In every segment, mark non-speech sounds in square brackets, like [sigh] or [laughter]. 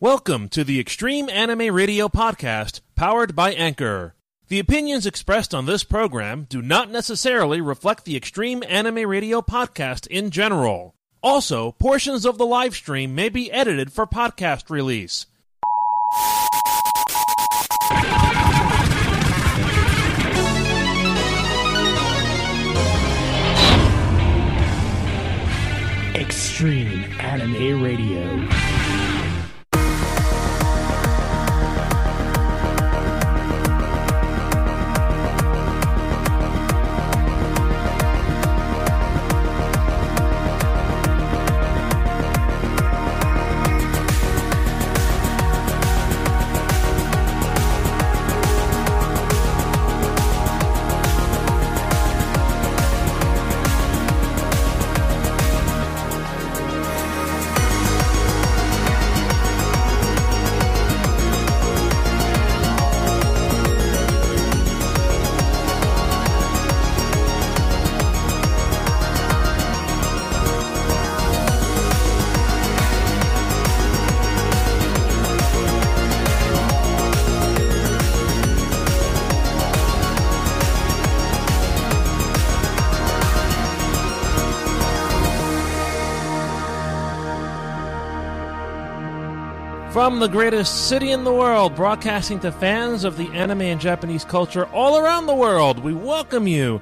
Welcome to the Extreme Anime Radio Podcast, powered by Anchor. The opinions expressed on this program do not necessarily reflect the Extreme Anime Radio Podcast in general. Also, portions of the live stream may be edited for podcast release. Extreme Anime Radio. From the greatest city in the world, broadcasting to fans of the anime and Japanese culture all around the world, we welcome you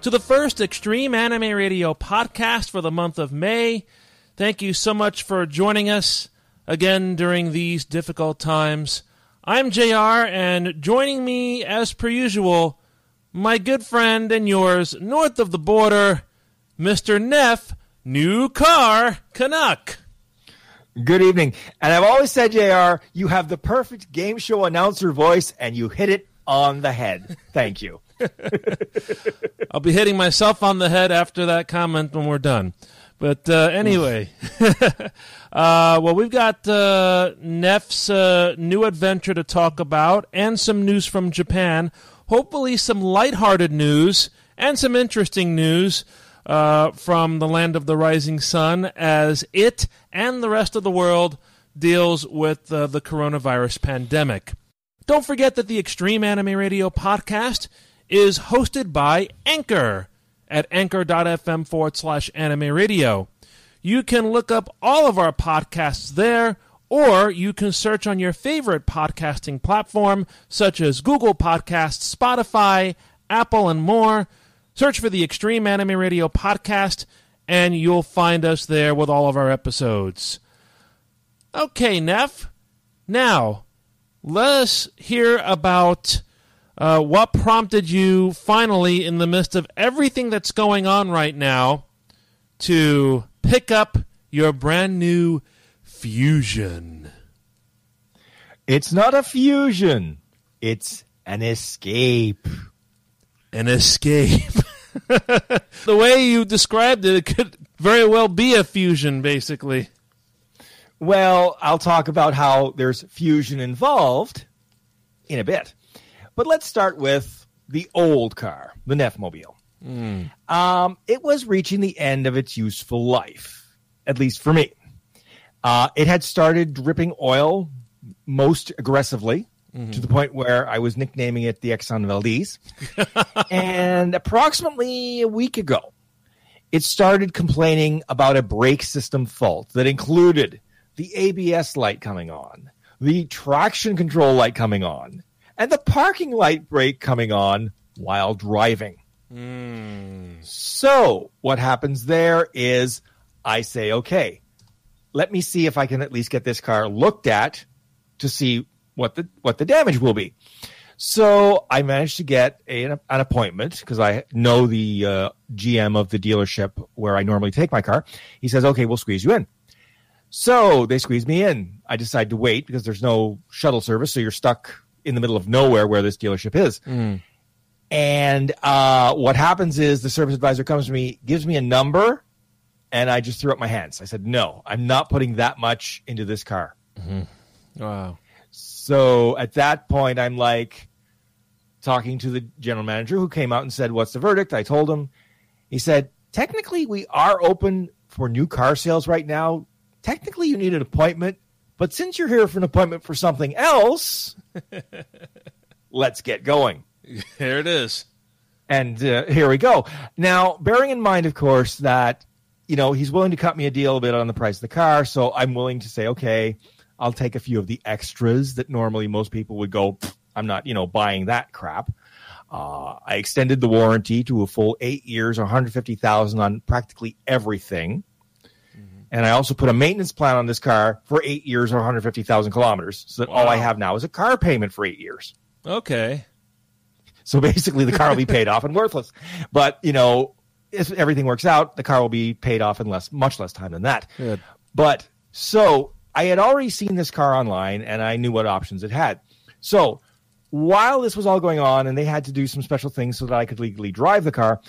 to the first Extreme Anime Radio podcast for the month of May. Thank you so much for joining us again during these difficult times. I'm JR, and joining me, as per usual, my good friend and yours, north of the border, Mr. Neff, new car, Canuck. Good evening. And I've always said, JR, you have the perfect game show announcer voice and you hit it on the head. Thank you. [laughs] I'll be hitting myself on the head after that comment when we're done. But uh, anyway, [laughs] uh, well, we've got uh, Neff's uh, new adventure to talk about and some news from Japan. Hopefully, some lighthearted news and some interesting news uh, from the land of the rising sun as it and the rest of the world deals with uh, the coronavirus pandemic. Don't forget that the Extreme Anime Radio podcast is hosted by Anchor at anchor.fm forward slash anime radio. You can look up all of our podcasts there, or you can search on your favorite podcasting platform such as Google Podcasts, Spotify, Apple, and more. Search for the Extreme Anime Radio podcast, and you'll find us there with all of our episodes. Okay, Neff. Now, let us hear about uh, what prompted you finally, in the midst of everything that's going on right now, to pick up your brand new Fusion. It's not a fusion, it's an escape. An escape. [laughs] the way you described it, it could very well be a fusion, basically. Well, I'll talk about how there's fusion involved in a bit. But let's start with the old car, the Neffmobile. Um, it was reaching the end of its useful life, at least for me. Uh, it had started dripping oil most aggressively to the point where I was nicknaming it the Exxon Valdez. [laughs] and approximately a week ago, it started complaining about a brake system fault that included the ABS light coming on, the traction control light coming on, and the parking light brake coming on while driving. Hmm. So, what happens there is I say, okay, let me see if I can at least get this car looked at to see what the what the damage will be. So I managed to get a, an appointment because I know the uh, GM of the dealership where I normally take my car. He says, "Okay, we'll squeeze you in." So they squeeze me in. I decide to wait because there's no shuttle service, so you're stuck in the middle of nowhere where this dealership is. And uh, what happens is the service advisor comes to me, gives me a number, and I just threw up my hands. I said, "No, I'm not putting that much into this car." Wow. So at that point, I'm like talking to the general manager who came out and said, What's the verdict? I told him. He said, Technically, we are open for new car sales right now. Technically, you need an appointment, But since you're here for an appointment for something else, [laughs] let's get going. Here it is. And uh, here we go. Now, bearing in mind, of course, that you know he's willing to cut me a deal a bit on the price of the car, so I'm willing to say, okay, I'll take a few of the extras that normally most people would go. I'm not, you know, buying that crap. Uh, I extended the warranty to a full eight years, 150,000 on practically everything. And I also put a maintenance plan on this car for eight years or 150,000 kilometers, so that all I have now is a car payment for eight years. Okay. So basically, the car will be paid off and worthless. But you know, if everything works out, the car will be paid off in less, much less time than that. Good. But so I had already seen this car online, and I knew what options it had. So while this was all going on, and they had to do some special things so that I could legally drive the car,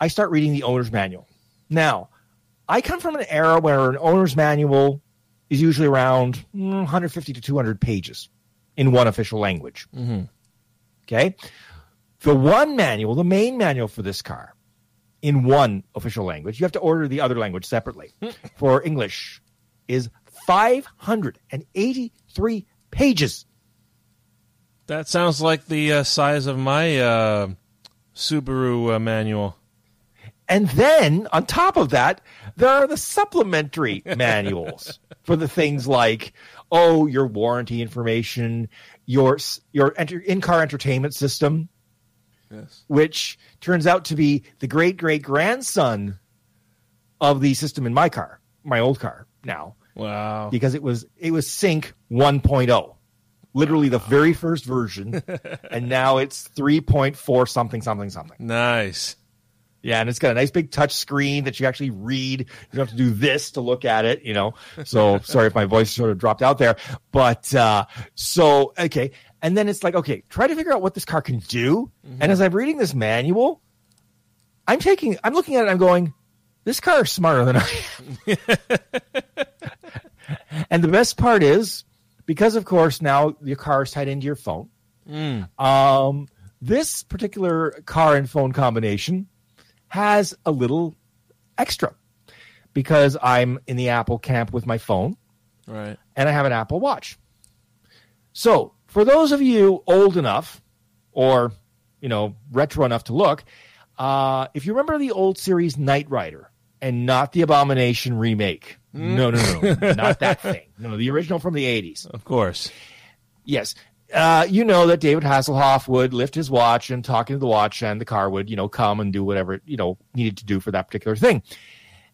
I start reading the owner's manual. Now, I come from an era where an owner's manual is usually around mm, 150 to 200 pages in one official language. Okay. The one manual, the main manual for this car, in one official language, you have to order the other language separately. for English, is 583 pages. That sounds like the uh, size of my uh, Subaru uh, manual. And then on top of that, there are the supplementary [laughs] manuals for the things like, oh, your warranty information, your your enter, in-car entertainment system, Yes. which turns out to be the great great grandson of the system in my car, my old car now, Wow. because it was it was Sync 1.0, literally the very first version, [laughs] and now it's 3.4 something something something. Nice. Yeah, and it's got a nice big touch screen that you actually read. You don't have to do this to look at it, you know. So [laughs] sorry if my voice sort of dropped out there. But uh so okay. And then it's like, okay, try to figure out what this car can do. And as I'm reading this manual, I'm taking I'm looking at it, I'm going, this car is smarter than I am. [laughs] and the best part is, because of course now your car is tied into your phone. Um, this particular car and phone combination has a little extra because I'm in the Apple camp with my phone Right. and I have an Apple Watch. So, for those of you old enough or, you know, retro enough to look, uh, if you remember the old series Knight Rider and not the Abomination remake, no, no, no, no, [laughs] not that thing. No, the original from the 80s. Of course. Yes. Uh, you know that David Hasselhoff would lift his watch and talk into the watch, and the car would, you know, come and do whatever it, you know, needed to do for that particular thing.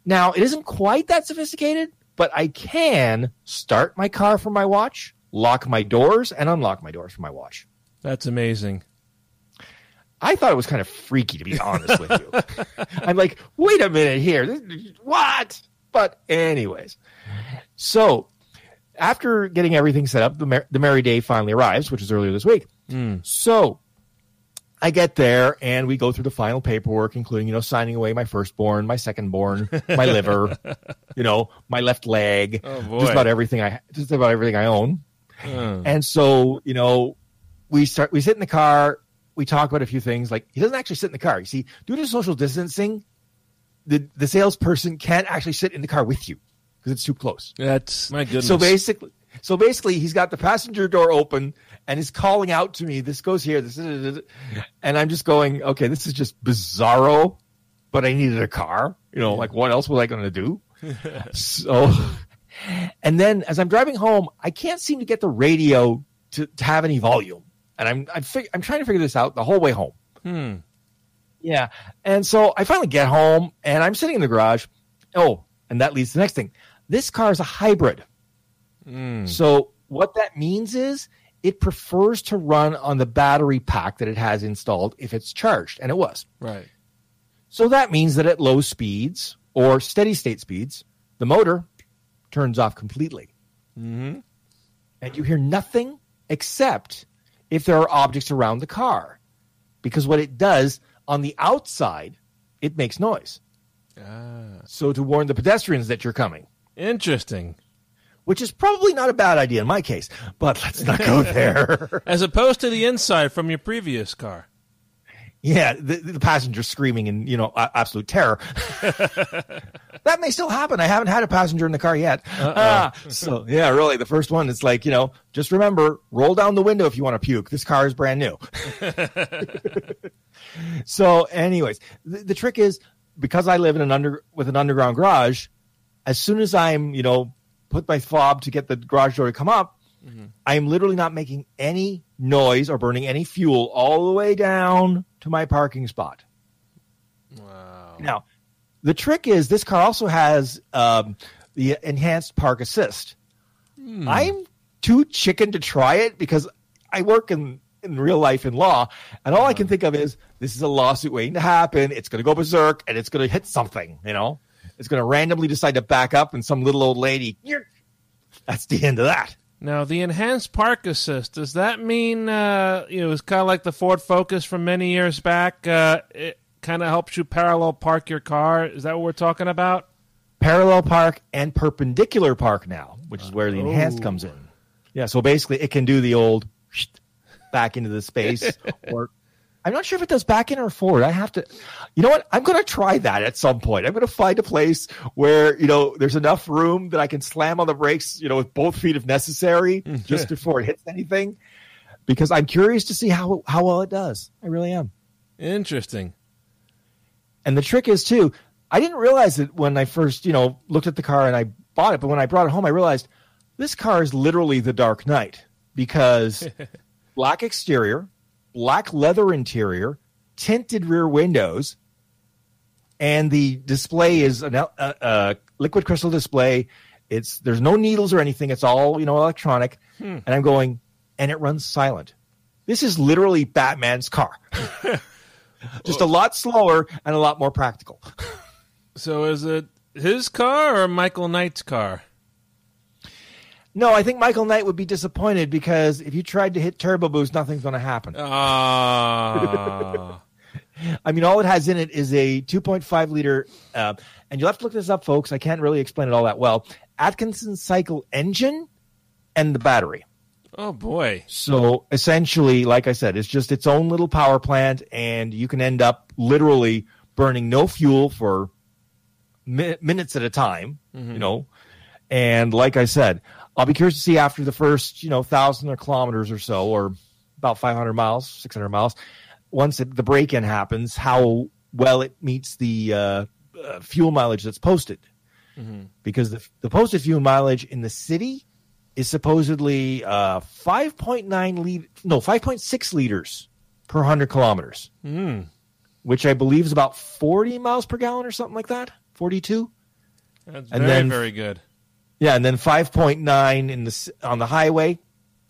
Now, it isn't quite that sophisticated, but I can start my car from my watch, lock my doors, and unlock my doors from my watch. That's amazing. I thought it was kind of freaky, to be honest with you. [laughs] I'm like, wait a minute here. This- What? But, anyways. So, after getting everything set up, the, mer- the merry day finally arrives, which is earlier this week. Hmm. So, I get there and we go through the final paperwork, including, you know, signing away my firstborn, my secondborn, my liver, [laughs] you know, my left leg, Oh, just about everything I, just about everything I own. And so, you know, we start, we sit in the car, we talk about a few things. Like he doesn't actually sit in the car. You see, due to social distancing, the the salesperson can't actually sit in the car with you because it's too close. That's my goodness. So basically, so basically, he's got the passenger door open and is calling out to me. This goes here. This is, and I'm just going, okay, this is just bizarro. But I needed a car. You know, like what else was I going to do? [laughs] so, and then as I'm driving home, I can't seem to get the radio to, to have any volume, and I'm I'm, fig- I'm trying to figure this out the whole way home. Hmm. Yeah. And so I finally get home and I'm sitting in the garage. Oh, and that leads to the next thing. This car is a hybrid. So what that means is it prefers to run on the battery pack that it has installed if it's charged, and it was. Right. So that means that at low speeds or steady state speeds, the motor turns off completely. Mm-hmm. And you hear nothing except if there are objects around the car. Because what it does on the outside, it makes noise. Ah, So to warn the pedestrians that you're coming, interesting. which is probably not a bad idea in my case, but let's not go [laughs] there. As opposed to the inside from your previous car. yeah, the, the passenger screaming in, you know, absolute terror. [laughs] that may still happen. I haven't had a passenger in the car yet. Ah, so yeah, really, the first one. It's like you know, just remember, roll down the window if you want to puke. This car is brand new. [laughs] so, anyways, the, the trick is because I live in an under with an underground garage. As soon as I'm, you know, put my fob to get the garage door to come up, I am literally not making any noise or burning any fuel all the way down to my parking spot. Wow. Now, the trick is this car also has um, the enhanced park assist. I'm too chicken to try it because I work in, in real life in law, and all I can think of is this is a lawsuit waiting to happen. It's going to go berserk and it's going to hit something, you know? It's going to randomly decide to back up, and some little old lady, that's the end of that. Now, the enhanced park assist, does that mean, uh, you know, it's kind of like the Ford Focus from many years back? Uh, it kind of helps you parallel park your car. Is that what we're talking about? parallel park and perpendicular park now, which is where the enhanced Oh. comes in. Yeah, so basically it can do the old back into the space [laughs] or I'm not sure if it does back in or forward. I have to You know what? I'm going to try that at some point. I'm going to find a place where, you know, there's enough room that I can slam on the brakes, you know, with both feet if necessary mm-hmm. just before it hits anything because I'm curious to see how how well it does. I really am. Interesting. And the trick is too, I didn't realize it when I first, you know, looked at the car and I bought it, but when I brought it home, I realized this car is literally the Dark Knight because [laughs] black exterior, black leather interior, tinted rear windows, and the display is a, a uh, uh, liquid crystal display. It's there's no needles or anything. It's all you know electronic, hmm. and I'm going, and it runs silent. This is literally Batman's car. [laughs] Just a lot slower and a lot more practical. [laughs] So is it his car or Michael Knight's car? No, I think Michael Knight would be disappointed because if you tried to hit turbo boost, nothing's going to happen. Ah. [laughs] I mean, all it has in it is a 2.5 liter, uh, and you'll have to look this up, folks. I can't really explain it all that well. Atkinson cycle engine and the battery. oh, boy. So essentially, like I said, it's just its own little power plant, and you can end up literally burning no fuel for mi- minutes at a time. You know, and like I said, I'll be curious to see after the first, you know, thousand or kilometers or so, or about 500 miles, 600 miles, once it, the break in happens, how well it meets the uh, uh, fuel mileage that's posted. Because the, the posted fuel mileage in the city is supposedly uh, 5.9 lit- no 5.6 liters per 100 kilometers Hmm. which i believe is about 40 miles per gallon or something like that 42 That's And very, then- very good. Yeah and then 5.9 in the on the highway.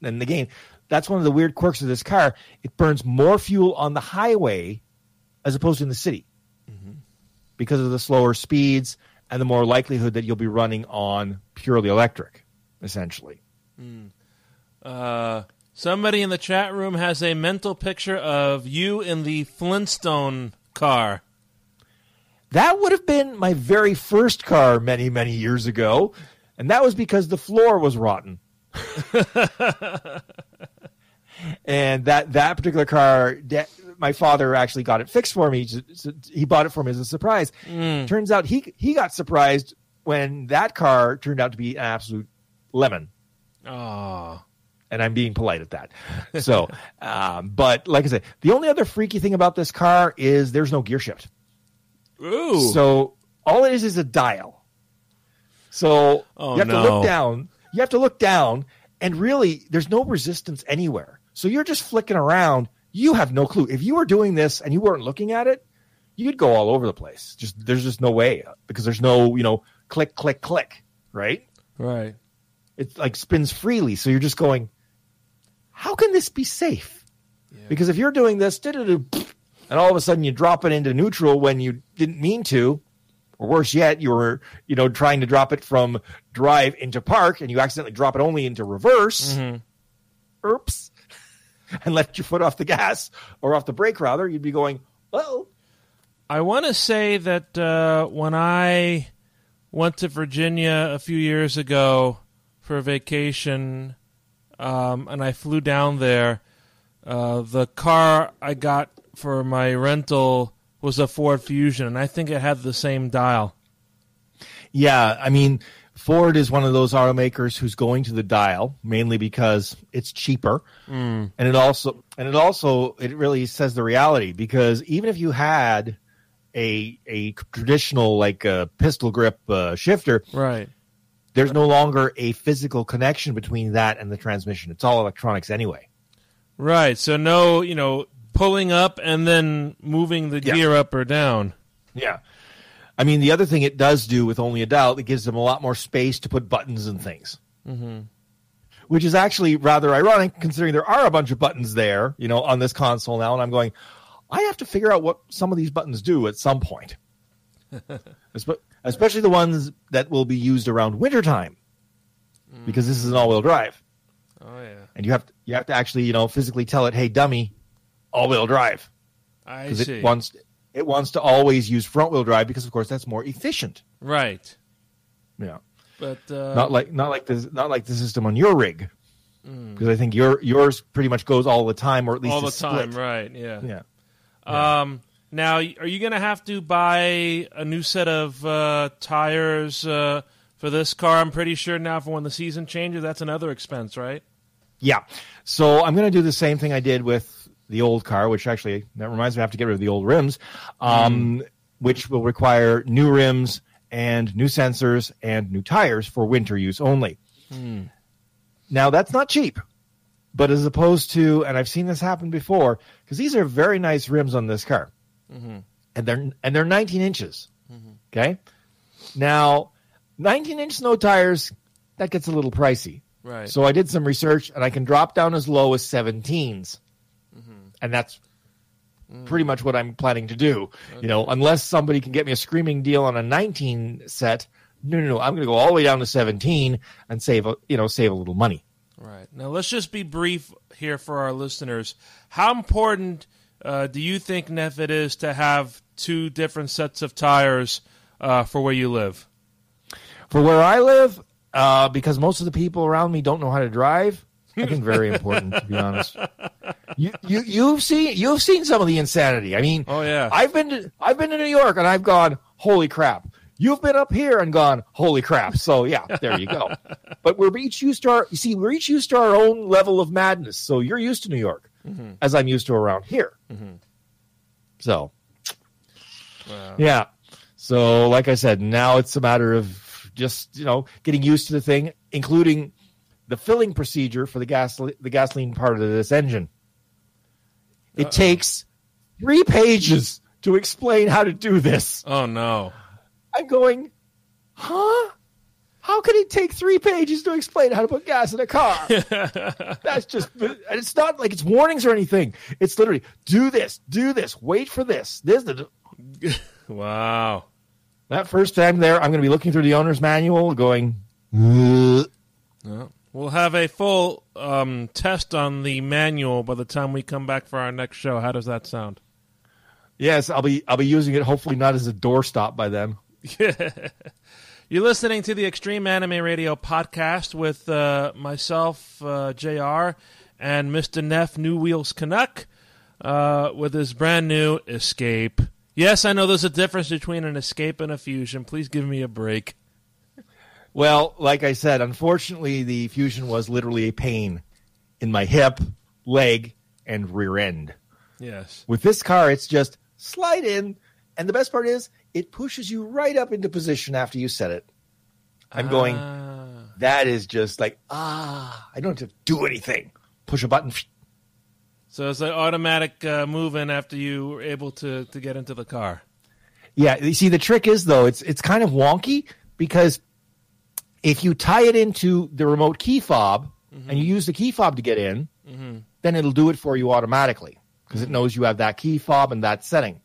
And again that's one of the weird quirks of this car. It burns more fuel on the highway as opposed to in the city. Because of the slower speeds and the more likelihood that you'll be running on purely electric essentially. Uh, somebody in the chat room has a mental picture of you in the Flintstone car. That would have been my very first car many, many years ago. And that was because the floor was rotten. [laughs] and that, that particular car, da- my father actually got it fixed for me. He bought it for me as a surprise. Turns out he, he got surprised when that car turned out to be an absolute lemon Oh. and I'm being polite at that. So, [laughs] um, but like I said, the only other freaky thing about this car is there's no gear shift. Ooh. So all it is is a dial. So Oh, you have no. to look down. You have to look down, and really, there's no resistance anywhere. So you're just flicking around. You have no clue. If you were doing this and you weren't looking at it, you could go all over the place. Just there's just no way because there's no you know click click click right. right. It like spins freely. So you're just going. How can this be safe? Because if you're doing this, and all of a sudden you drop it into neutral when you didn't mean to, or worse yet, you were you know trying to drop it from drive into park and you accidentally drop it only into reverse. Oops, [laughs] and left your foot off the gas or off the brake rather, you'd be going, well. I want to say that uh, when I went to Virginia a few years ago for a vacation, um, and I flew down there, uh, the car I got for my rental was a Ford Fusion, and I think it had the same dial. Yeah, I mean, Ford is one of those automakers who's going to the dial mainly because it's cheaper, and it also and it also it really says the reality because even if you had a a traditional like uh, pistol grip uh, shifter, Right. there's no longer a physical connection between that and the transmission. It's all electronics anyway. Right. So no, you know, pulling up and then moving the Yeah. gear up or down. Yeah. I mean, the other thing it does do with only a dial, it gives them a lot more space to put buttons and things. Mm-hmm. Which is actually rather ironic considering there are a bunch of buttons there, you know, on this console now. And I'm going, I have to figure out what some of these buttons do at some point. [laughs] Especially the ones that will be used around wintertime because this is an all wheel drive. Oh yeah. And you have to, you have to actually, you know, physically tell it, hey, dummy, all wheel drive. I see. it wants, it wants to always use front wheel drive because, of course, that's more efficient. right. Yeah. But uh, not like not like this not like the system on your rig because I think your yours pretty much goes all the time or at least all the time, split. right? Yeah. Yeah. Um, now, are you going to have to buy a new set of uh, tires uh, for this car? I'm pretty sure now for when the season changes, that's another expense, right? Yeah. So I'm going to do the same thing I did with the old car, which actually that reminds me I have to get rid of the old rims, um, mm. which will require new rims and new sensors and new tires for winter use only. Mm. Now that's not cheap, but as opposed to, and I've seen this happen before, because these are very nice rims on this car, mm-hmm. and they're and they're 19 inches. Mm-hmm. Okay. Now, 19 inch snow tires that gets a little pricey. Right. So I did some research, and I can drop down as low as 17s, and that's pretty much what I'm planning to do. You know, unless somebody can get me a screaming deal on a 19 set, no, no, no, I'm going to go all the way down to 17 and save, a, you know, save a little money. Right. Now, let's just be brief here for our listeners. How important uh, do you think, Neff, it is to have two different sets of tires uh, for where you live? For where I live, uh, because most of the people around me don't know how to drive, I think very important to be honest. [laughs] You you you've seen you've seen some of the insanity. I mean, Oh, yeah. I've been to I've been to New York and I've gone, holy crap. You've been up here and gone, holy crap. So yeah, there you go. [laughs] but we're each used to our you see, we're each used to our own level of madness. So you're used to New York, mm-hmm. as I'm used to around here. Mm-hmm. So Wow. yeah. So, like I said, now it's a matter of just you know getting used to the thing, including the filling procedure for the gas the gasoline part of this engine. It takes three pages to explain how to do this. Oh, no. I'm going, huh? How could it take three pages to explain how to put gas in a car? [laughs] That's just, it's not like it's warnings or anything. It's literally do this, do this, wait for this. This, the, [laughs] Wow. That first time there, I'm going to be looking through the owner's manual, going. Well, have a full um, test on the manual by the time we come back for our next show. How does that sound? "Yes, I'll be I'll be using it. Hopefully, not as a doorstop by then." [laughs] You're listening to the Extreme Anime Radio podcast with uh, myself, uh, JR, and Mr. Neff New Wheels Canuck uh, with his brand new Escape. Yes, I know there's a difference between an Escape and a Fusion. Please give me a break. Well, like I said, unfortunately, the fusion was literally a pain in my hip, leg, and rear end. Yes. With this car, it's just slide in, and the best part is it pushes you right up into position after you set it. I'm going. Ah. That is just like ah, I don't have to do anything. Push a button. so it's an automatic uh, move in after you were able to, to get into the car. Yeah, you see the trick is though it's it's kind of wonky because if you tie it into the remote key fob and mm-hmm. you use the key fob to get in, mm-hmm. then it'll do it for you automatically because it mm-hmm. knows you have that key fob and that setting.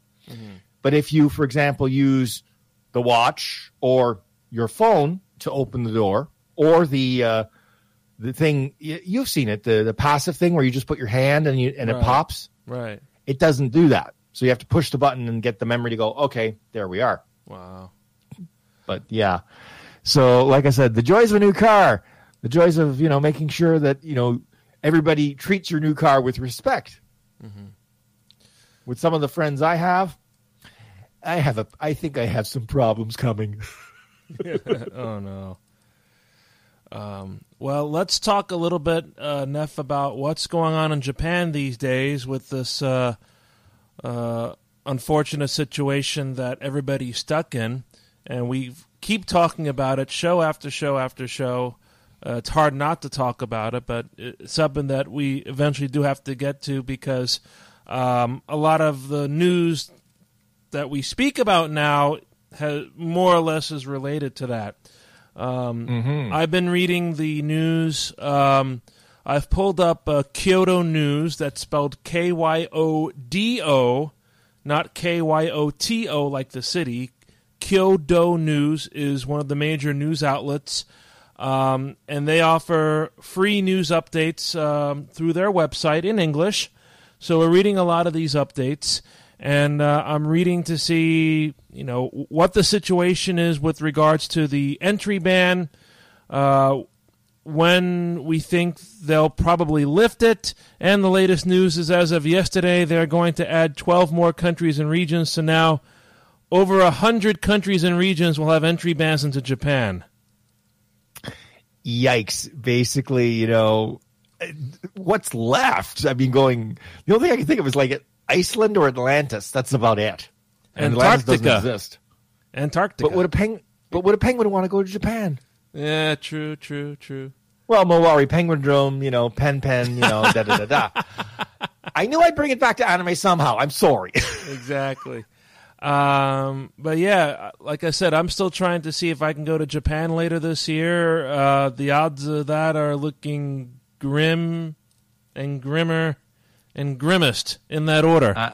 But if you, for example, use the watch or your phone to open the door, or the uh, the thing you've seen it, the the passive thing where you just put your hand and you and it pops, Right. it doesn't do that. So you have to push the button and get the memory to go. Okay, there we are. Wow. But yeah. So like I said, the joys of a new car, the joys of, you know, making sure that, you know, everybody treats your new car with respect. With some of the friends I have, I have a I think I have some problems coming. [laughs] [laughs] oh no. Um, well, let's talk a little bit, uh, Neff, about what's going on in Japan these days with this uh, uh, unfortunate situation that everybody's stuck in, and we keep talking about it show after show after show. Uh, it's hard not to talk about it, but it's something that we eventually do have to get to because um, a lot of the news that we speak about now has, more or less is related to that. Um, I've been reading the news. Um, I've pulled up uh, Kyodo News. That's spelled K Y O D O, not K Y O T O like the city. Kyodo News is one of the major news outlets, um, and they offer free news updates um, through their website in English. So we're reading a lot of these updates, and uh, I'm reading to see, you know, what the situation is with regards to the entry ban. Uh, when we think they'll probably lift it, and the latest news is as of yesterday, they're going to add 12 more countries and regions. So now, over a hundred countries and regions will have entry bans into Japan. Yikes! Basically, you know, what's left? I mean, going. The only thing I can think of is like Iceland or Atlantis. That's about it. And Atlantis doesn't Antarctica. exist. Antarctica. But would a peng? But would a penguin want to go to Japan? yeah, true, true, true. Well, Mawaru Penguindrum, you know, Pen Pen, you know, da da da da. [laughs] I knew I'd bring it back to anime somehow. I'm sorry. [laughs] exactly. Um, but yeah, like I said, I'm still trying to see if I can go to Japan later this year. Uh, the odds of that are looking grim and grimmer and grimmest in that order. Uh,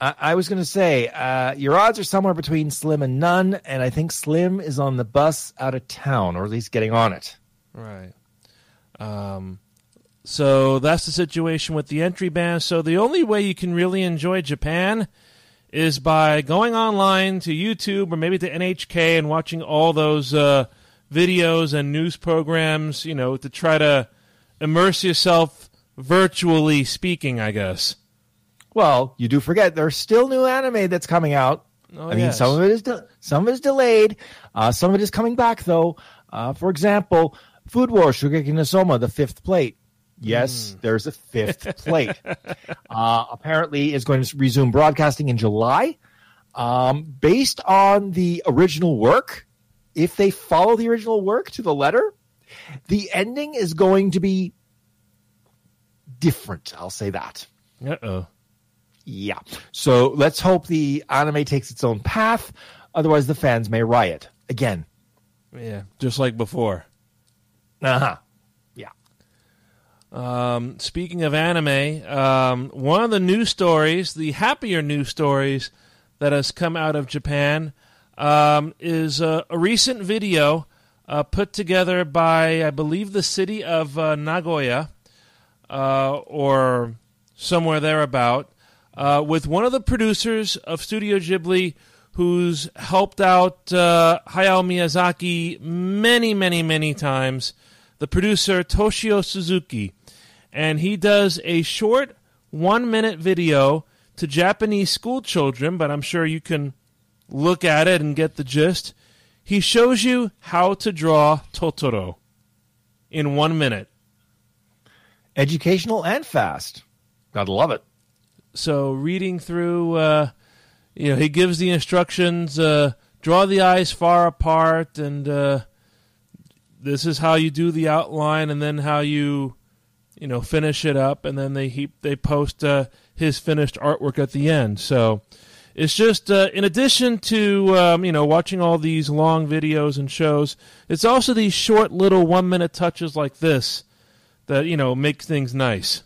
I, I was going to say, uh, your odds are somewhere between slim and none, and I think Slim is on the bus out of town, or at least getting on it. Right. Um, so that's the situation with the entry ban. So the only way you can really enjoy Japan is by going online to YouTube or maybe to NHK and watching all those uh, videos and news programs, you know, to try to immerse yourself virtually speaking, I guess. Well, you do forget there's still new anime that's coming out. Oh, I mean, yes. some of it is de- some of it is delayed. Uh, some of it is coming back though. Uh, for example, Food Wars Shokugeki no Soma, the fifth plate. Yes, there's a fifth [laughs] plate. Uh, apparently, is going to resume broadcasting in July. Um, based on the original work, if they follow the original work to the letter, the ending is going to be different. I'll say that. Uh oh. Yeah. So let's hope the anime takes its own path. Otherwise, the fans may riot again. Yeah, just like before. Uh huh. Um, speaking of anime, um, one of the new stories, the happier news stories that has come out of Japan, um, is a recent video uh, put together by, I believe, the city of uh, Nagoya uh, or somewhere thereabout, uh, with one of the producers of Studio Ghibli who's helped out uh, Hayao Miyazaki many, many, many times, the producer Toshio Suzuki. And he does a short one minute video to Japanese school children, but I'm sure you can look at it and get the gist. He shows you how to draw Totoro in one minute. Educational and fast. Gotta love it. so reading through uh, you know he gives the instructions uh, draw the eyes far apart and uh, this is how you do the outline and then how you you know finish it up and then they he, they post uh, his finished artwork at the end so it's just uh, in addition to um, you know watching all these long videos and shows it's also these short little one minute touches like this that you know make things nice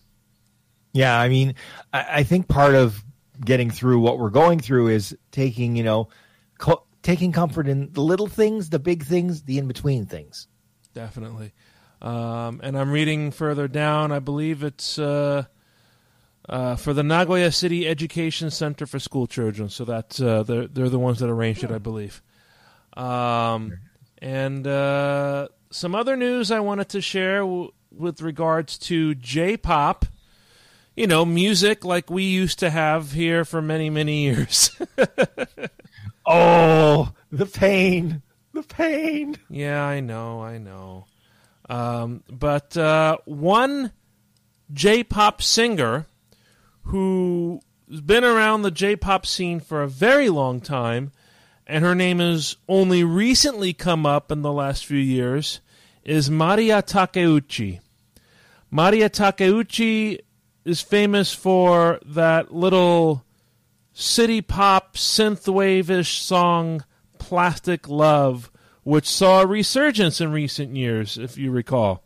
Yeah, I mean, I, I think part of getting through what we're going through is taking, you know, co- taking comfort in the little things, the big things, the in between things. definitely. Um, and I'm reading further down. I believe it's uh, uh, for the Nagoya City Education Center for School Children. So that's uh, they're they're the ones that arranged it, I believe. Um, and uh, some other news I wanted to share w- with regards to J-pop. You know, music like we used to have here for many many years. [laughs] Oh, the pain. The pain. Yeah, I know, I know. Um, but uh, one J-pop singer who's been around the J-pop scene for a very long time, and her name has only recently come up in the last few years, is Maria Takeuchi. Maria Takeuchi is famous for that little city pop synthwave-ish song Plastic Love, which saw a resurgence in recent years, if you recall.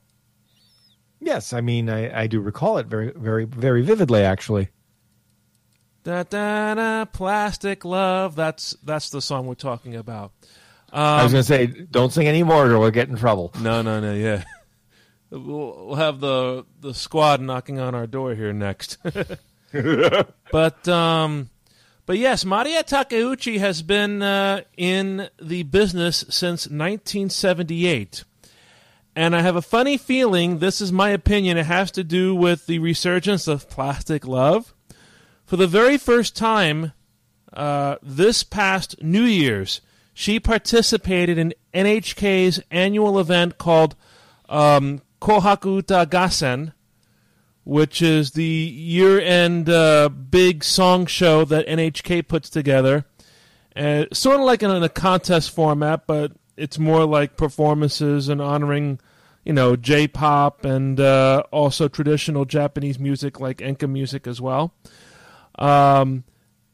Yes, I mean I, I do recall it very very very vividly actually. Da da da, plastic love. That's that's the song we're talking about. I was Um, going to say, don't sing any more, or we'll get in trouble. no, no, no. Yeah, [laughs] we'll, we'll have the the squad knocking on our door here next. [laughs] [laughs] but um, but yes, Maria Takeuchi has been uh, in the business since 1978. And I have a funny feeling, this is my opinion, it has to do with the resurgence of plastic love. For the very first time uh, this past New Year's, she participated in NHK's annual event called um, Kohaku Uta Gassen, which is the year-end uh, big song show that NHK puts together. Uh, sort of like in a contest format, but it's more like performances and honoring, you know, J-pop and uh, also traditional Japanese music like enka music as well. Um,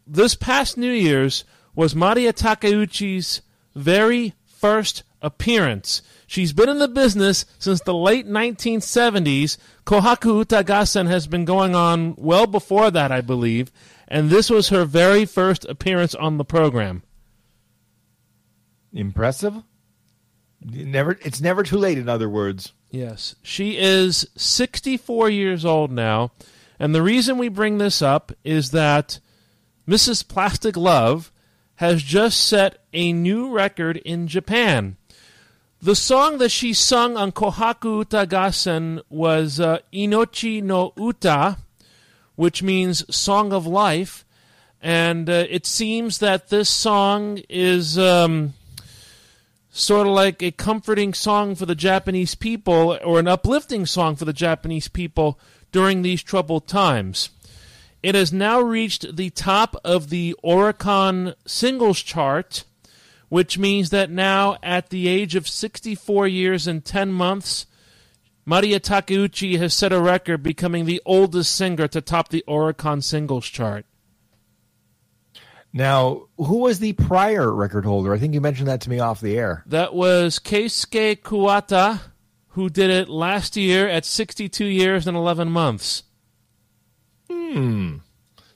this past New Year's was Maria Takeuchi's very first appearance. She's been in the business since the late 1970s. Kohaku Utagassen has been going on well before that, I believe, and this was her very first appearance on the program. Impressive. Never. It's never too late. In other words. Yes. She is 64 years old now. And the reason we bring this up is that Mrs. Plastic Love has just set a new record in Japan. The song that she sung on Kohaku Utagassen was uh, Inochi no Uta, which means Song of Life. And uh, it seems that this song is. Um, sort of like a comforting song for the Japanese people or an uplifting song for the Japanese people during these troubled times. It has now reached the top of the Oricon singles chart, which means that now, at the age of 64 years and 10 months, Maria Takeuchi has set a record, becoming the oldest singer to top the Oricon singles chart. Now, who was the prior record holder? I think you mentioned that to me off the air. That was Keisuke Kuwata, who did it last year at 62 years and 11 months.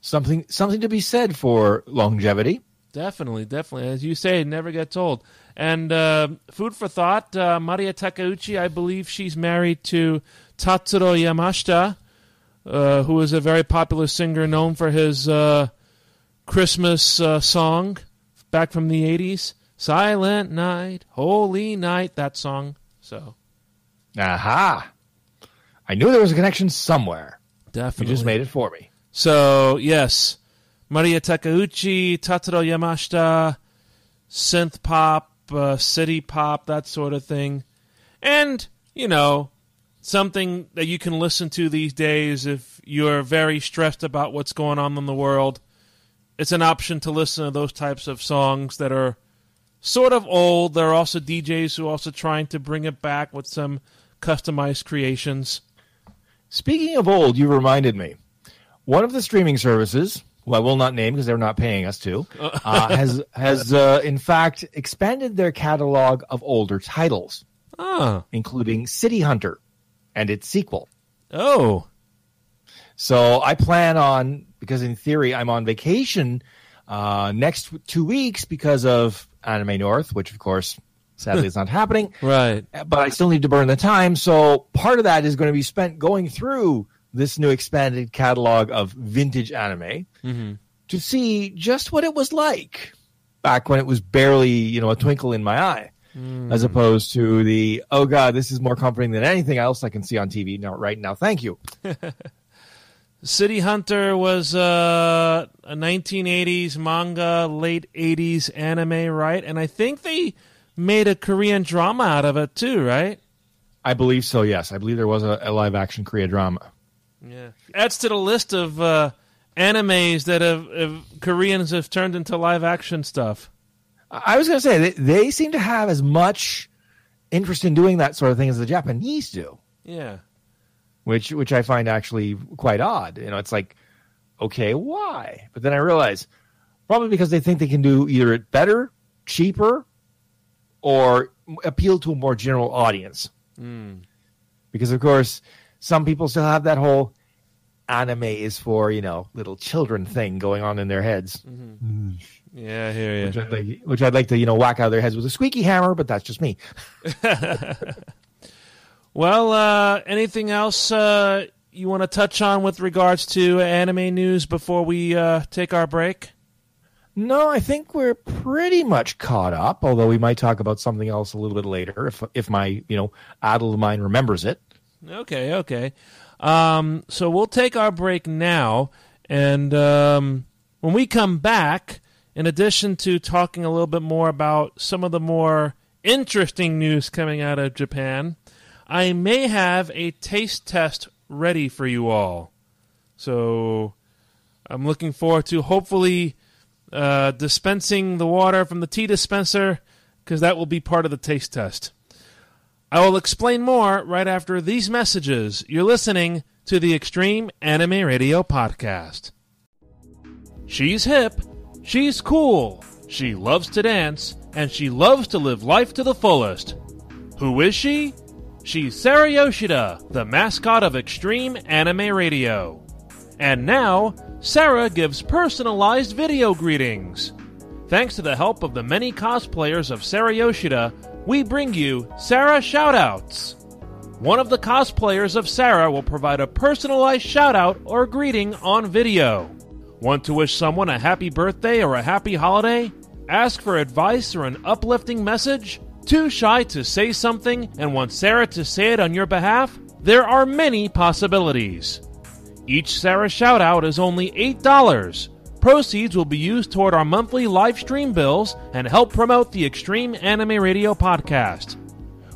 Something, something to be said for longevity. Definitely, definitely. As you say, never get old. And uh, food for thought, uh, Maria Takeuchi, I believe she's married to Tatsuro Yamashita, uh, who is a very popular singer known for his uh, Christmas uh, song back from the 80s. Silent Night, Holy Night, that song. So, Aha! I knew there was a connection somewhere. You just made it for me. So yes, Maria Takeuchi, Tatsuro Yamashita, synth pop, uh, city pop, that sort of thing, and you know something that you can listen to these days if you're very stressed about what's going on in the world. It's an option to listen to those types of songs that are sort of old. There are also DJs who are also trying to bring it back with some customized creations. Speaking of old, you reminded me. One of the streaming services, who I will not name because they're not paying us to, [laughs] uh, has has uh, in fact expanded their catalog of older titles, Ah, including City Hunter and its sequel. oh, So I plan on because in theory I'm on vacation uh, next two weeks because of Anime North, which of course sadly it's not happening. [laughs] right. Uh, but I still need to burn the time, so part of that is going to be spent going through this new expanded catalog of vintage anime mm-hmm. to see just what it was like back when it was barely you know a twinkle in my eye. Mm. As opposed to the oh god, this is more comforting than anything else I can see on TV now right now. Thank you. [laughs] City Hunter was uh, a 1980s manga, late 80s anime, right? And I think they made a Korean drama out of it too, right? I believe so. Yes, I believe there was a, a live action Korea drama. Yeah, adds to the list of uh, animes that have, have Koreans have turned into live action stuff. I was going to say they, they seem to have as much interest in doing that sort of thing as the Japanese do, Yeah, which which I find actually quite odd. You know, it's like, okay, why? But then I realize probably because they think they can do either it better, cheaper, or appeal to a more general audience. Because of course, some people still have that whole anime is for you know little children thing going on in their heads, yeah, I hear which you. I'd, like, which I'd like to you know whack out of their heads with a squeaky hammer. But that's just me. [laughs] Well, uh, anything else uh, you want to touch on with regards to anime news before we uh, take our break? No, I think we're pretty much caught up. Although we might talk about something else a little bit later, if if my you know addled mind remembers it. Okay, okay. Um, so we'll take our break now, and um, when we come back, in addition to talking a little bit more about some of the more interesting news coming out of Japan, I may have a taste test ready for you all. So I'm looking forward to hopefully uh, dispensing the water from the tea dispenser because that will be part of the taste test. I will explain more right after these messages. You're listening to the Extreme Anime Radio Podcast. She's hip, she's cool, she loves to dance, and she loves to live life to the fullest. Who is she? She's Sarah Yoshida, the mascot of Extreme Anime Radio. And now, Sarah gives personalized video greetings. Thanks to the help of the many cosplayers of Sarah Yoshida, we bring you Sarah Shoutouts. One of the cosplayers of Sarah will provide a personalized shoutout or greeting on video. Want to wish someone a happy birthday or a happy holiday? Ask for advice or an uplifting message? Too shy to say something and want Sarah to say it on your behalf? There are many possibilities. Each Sarah shoutout is only $8. Proceeds will be used toward our monthly live stream bills and help promote the Extreme Anime Radio podcast.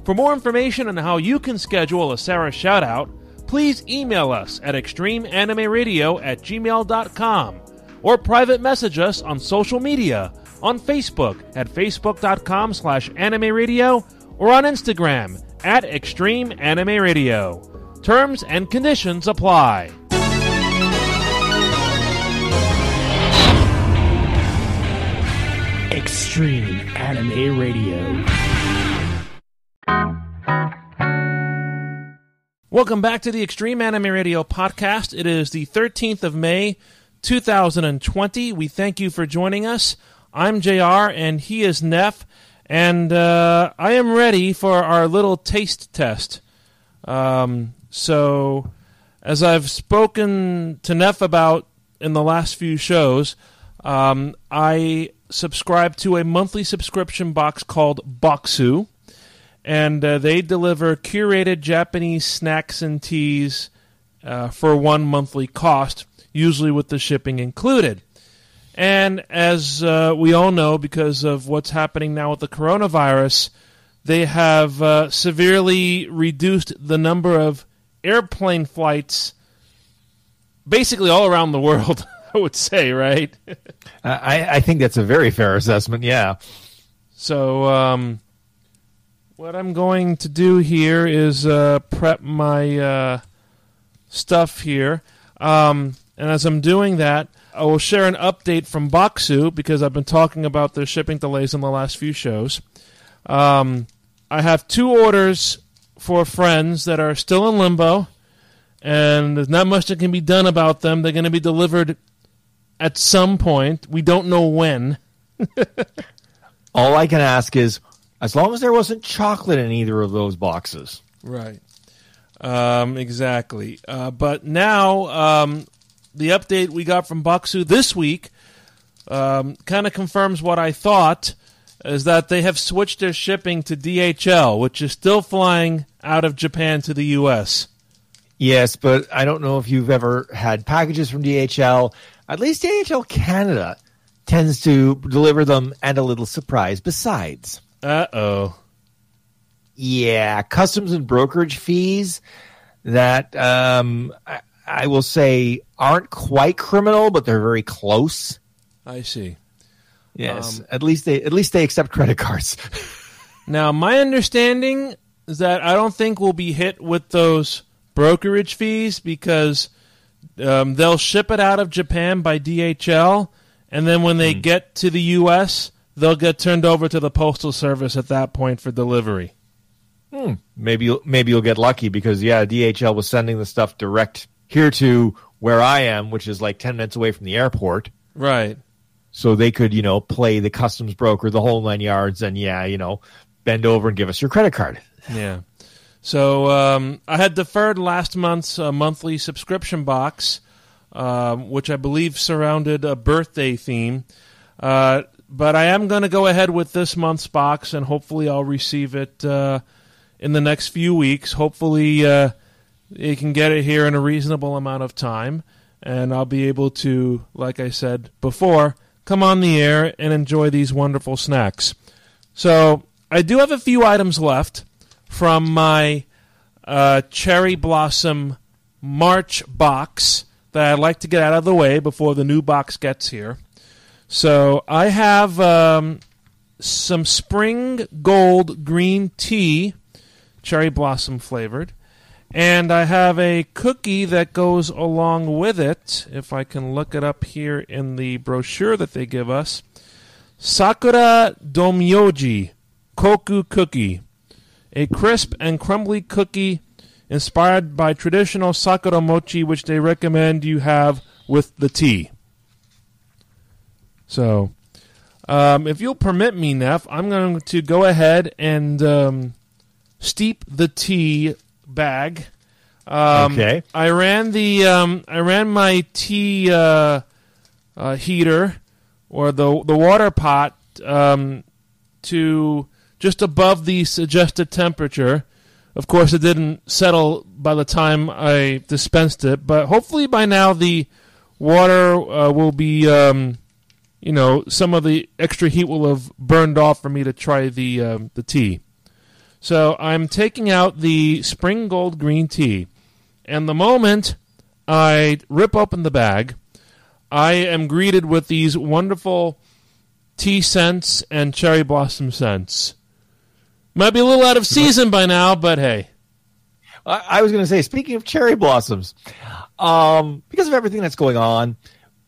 For more information on how you can schedule a Sarah shoutout, please email us at extremeanimeradio at gmail.com or private message us on social media on Facebook at facebook.com slash anime radio or on Instagram at Extreme Anime Radio. Terms and conditions apply. Extreme Anime Radio. Welcome back to the Extreme Anime Radio podcast. It is the 13th of May, 2020. We thank you for joining us. I'm JR and he is Neff, and uh, I am ready for our little taste test. Um, so, as I've spoken to Neff about in the last few shows, um, I subscribe to a monthly subscription box called Bokksu and uh, they deliver curated Japanese snacks and teas uh, for one monthly cost, usually with the shipping included. And as uh, we all know, because of what's happening now with the coronavirus, they have uh, severely reduced the number of airplane flights basically all around the world, [laughs] I would say, right? I, I think that's a very fair assessment. Yeah. So, um, what I'm going to do here is uh, prep my uh, stuff here. Um, and as I'm doing that, I will share an update from Bokksu because I've been talking about their shipping delays in the last few shows. Um, I have two orders for friends that are still in limbo, and there's not much that can be done about them. They're going to be delivered at some point. We don't know when. [laughs] All I can ask is, as long as there wasn't chocolate in either of those boxes. Right. Um, exactly. Uh, but now, um, the update we got from Bokksu this week um, kind of confirms what I thought is that they have switched their shipping to DHL, which is still flying out of Japan to the U.S. Yes, but I don't know if you've ever had packages from DHL. At least DHL Canada tends to deliver them and a little surprise besides. Uh oh. Yeah, customs and brokerage fees that um, I, I will say aren't quite criminal, but they're very close. I see. Yes, Um, at least they at least they accept credit cards. [laughs] Now, my understanding is that I don't think we'll be hit with those brokerage fees because um, they'll ship it out of Japan by DHL, and then when they get to the U.S., they'll get turned over to the postal service at that point for delivery. maybe you'll, maybe you'll get lucky because yeah, DHL was sending the stuff direct here to where I am, which is like ten minutes away from the airport. Right. So they could, you know, play the customs broker the whole nine yards, and yeah, you know, bend over and give us your credit card. Yeah. So um, I had deferred last month's uh, monthly subscription box, um, which I believe surrounded a birthday theme. Uh, but I am going to go ahead with this month's box, and hopefully I'll receive it uh, in the next few weeks. Hopefully, uh, you can get it here in a reasonable amount of time, and I'll be able to, like I said before, come on the air and enjoy these wonderful snacks. So I do have a few items left from my uh, cherry blossom March box that I'd like to get out of the way before the new box gets here. So I have um, some spring gold green tea, cherry blossom flavored, and I have a cookie that goes along with it. If I can look it up here in the brochure that they give us, Sakura Domyoji Koku Cookie, a crisp and crumbly cookie inspired by traditional Sakura mochi, which they recommend you have with the tea. So, um, if you'll permit me, Neff, I'm going to go ahead and um, steep the tea bag. Um, Okay. I ran the um, I ran my tea uh, uh, heater or the the water pot um, to just above the suggested temperature. Of course, it didn't settle by the time I dispensed it, but hopefully by now the water uh, will be, um, you know, some of the extra heat will have burned off for me to try the um, the tea. So I'm taking out the spring gold green tea, and the moment I rip open the bag, I am greeted with these wonderful tea scents and cherry blossom scents. Might be a little out of season by now, but hey. I, was going to say, speaking of cherry blossoms, um, because of everything that's going on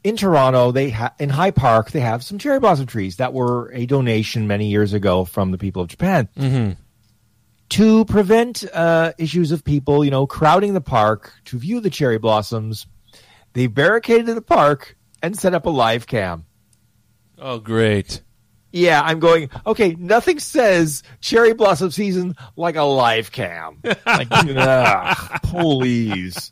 in Toronto, they ha- in High Park they have some cherry blossom trees that were a donation many years ago from the people of Japan. Mm-hmm. To prevent uh, issues of people, you know, crowding the park to view the cherry blossoms, they barricaded the park and set up a live cam. Oh, great. Yeah, I'm going, okay, nothing says cherry blossom season like a live cam. [laughs] Like, ugh, please.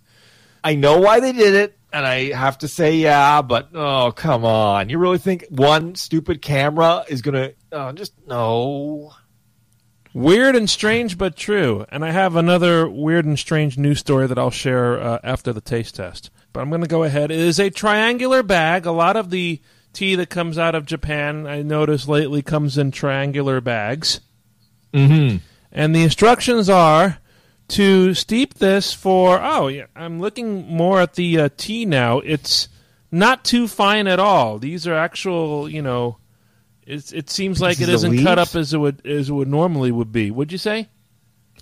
I know why they did it, and I have to say, yeah, but oh, come on. You really think one stupid camera is going to, oh, just, no. Weird and strange, but true. And I have another weird and strange news story that I'll share uh, after the taste test. But I'm going to go ahead. It is a triangular bag. A lot of the tea that comes out of Japan, I notice lately, comes in triangular bags. Mm-hmm. And the instructions are to steep this for. Oh, yeah, I'm looking more at the uh, tea now. It's not too fine at all. These are actual, you know. It's, it seems like it Pieces isn't cut up as it would as it would normally would be. Would you say?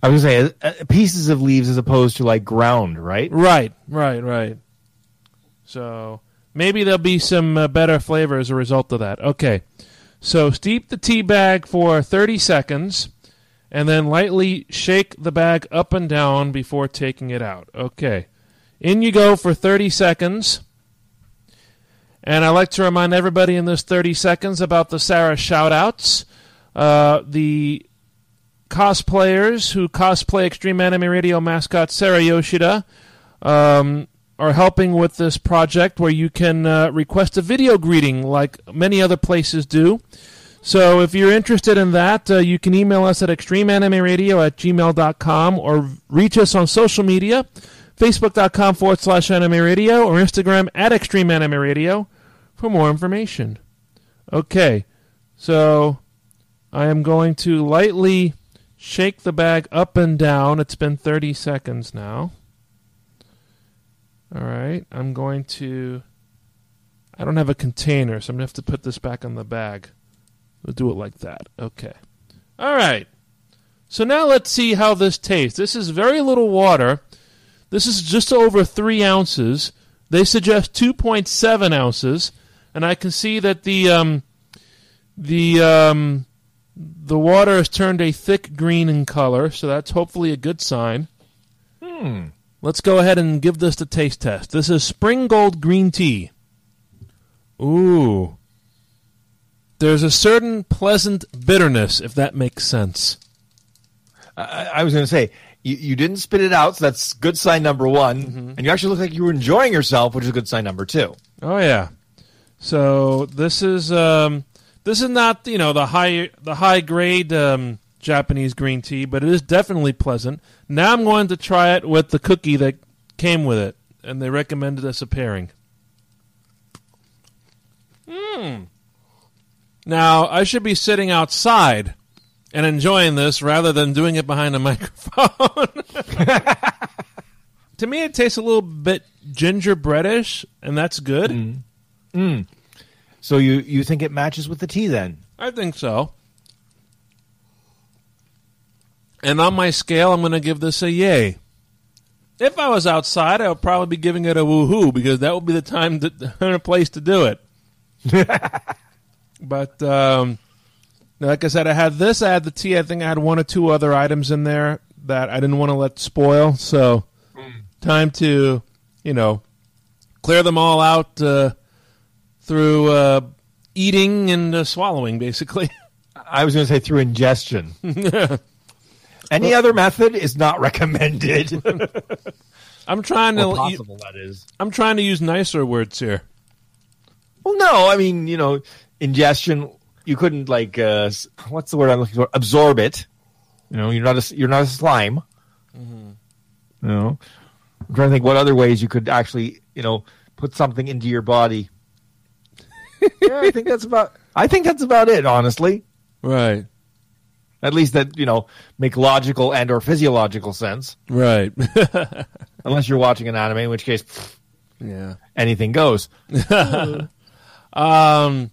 I was to say, uh, pieces of leaves as opposed to like ground, right? Right, right, right. So maybe there'll be some uh, better flavor as a result of that. Okay. So steep the tea bag for 30 seconds and then lightly shake the bag up and down before taking it out. Okay. In you go for 30 seconds. And I like to remind everybody in this 30 seconds about the Sarah shoutouts. Uh, the cosplayers who cosplay Extreme Anime Radio mascot Sarah Yoshida um, are helping with this project where you can uh, request a video greeting like many other places do. So if you're interested in that, uh, you can email us at extremeanimeradio at gmail.com or reach us on social media, facebook.com forward slash anime radio or Instagram at extreme anime radio for more information. Okay, so I am going to lightly shake the bag up and down. It's been 30 seconds now. All right, I'm going to. I don't have a container, so I'm going to have to put this back on the bag. We'll do it like that. Okay. All right. So now let's see how this tastes. This is very little water. This is just over three ounces. They suggest 2.7 ounces, and I can see that the um, the um, the water has turned a thick green in color, so that's hopefully a good sign. Hmm. Let's go ahead and give this the taste test. This is Spring Gold green tea. Ooh. There's a certain pleasant bitterness, if that makes sense. I, I was going to say you, you didn't spit it out, so that's good sign number one. And you actually look like you were enjoying yourself, which is good sign number two. Oh yeah. So this is um, this is not you know the high the high grade um, Japanese green tea, but it is definitely pleasant. Now I'm going to try it with the cookie that came with it, and they recommended us a pairing. Hmm. Now I should be sitting outside and enjoying this rather than doing it behind a [laughs] microphone. to me, it tastes a little bit gingerbreadish, and that's good. Hmm. So you, you think it matches with the tea then? I think so. And on my scale, I'm going to give this a yay. If I was outside, I would probably be giving it a woohoo because that would be the time to, [laughs] and a place to do it. [laughs] but um, like I said, I had this. I had the tea. I think I had one or two other items in there that I didn't want to let spoil. So time to, you know, clear them all out uh, through uh, eating and uh, swallowing, basically. [laughs] I was going to say through ingestion. Any other method is not [laughs] recommended. [laughs] I'm trying to. or possible, that is. I'm trying to use nicer words here. Well, no, I mean, you know, ingestion. You couldn't like, uh, what's the word I'm looking for? Absorb it. You know, you're not a s- you're not a slime. You know, I'm trying to think what other ways you could actually, you know, put something into your body. [laughs] yeah, I think that's about. I think that's about it, honestly. Right. At least that you know make logical and or physiological sense. Right. [laughs] Unless you're watching an anime, in which case pff, [laughs] yeah. anything goes. [laughs] Um,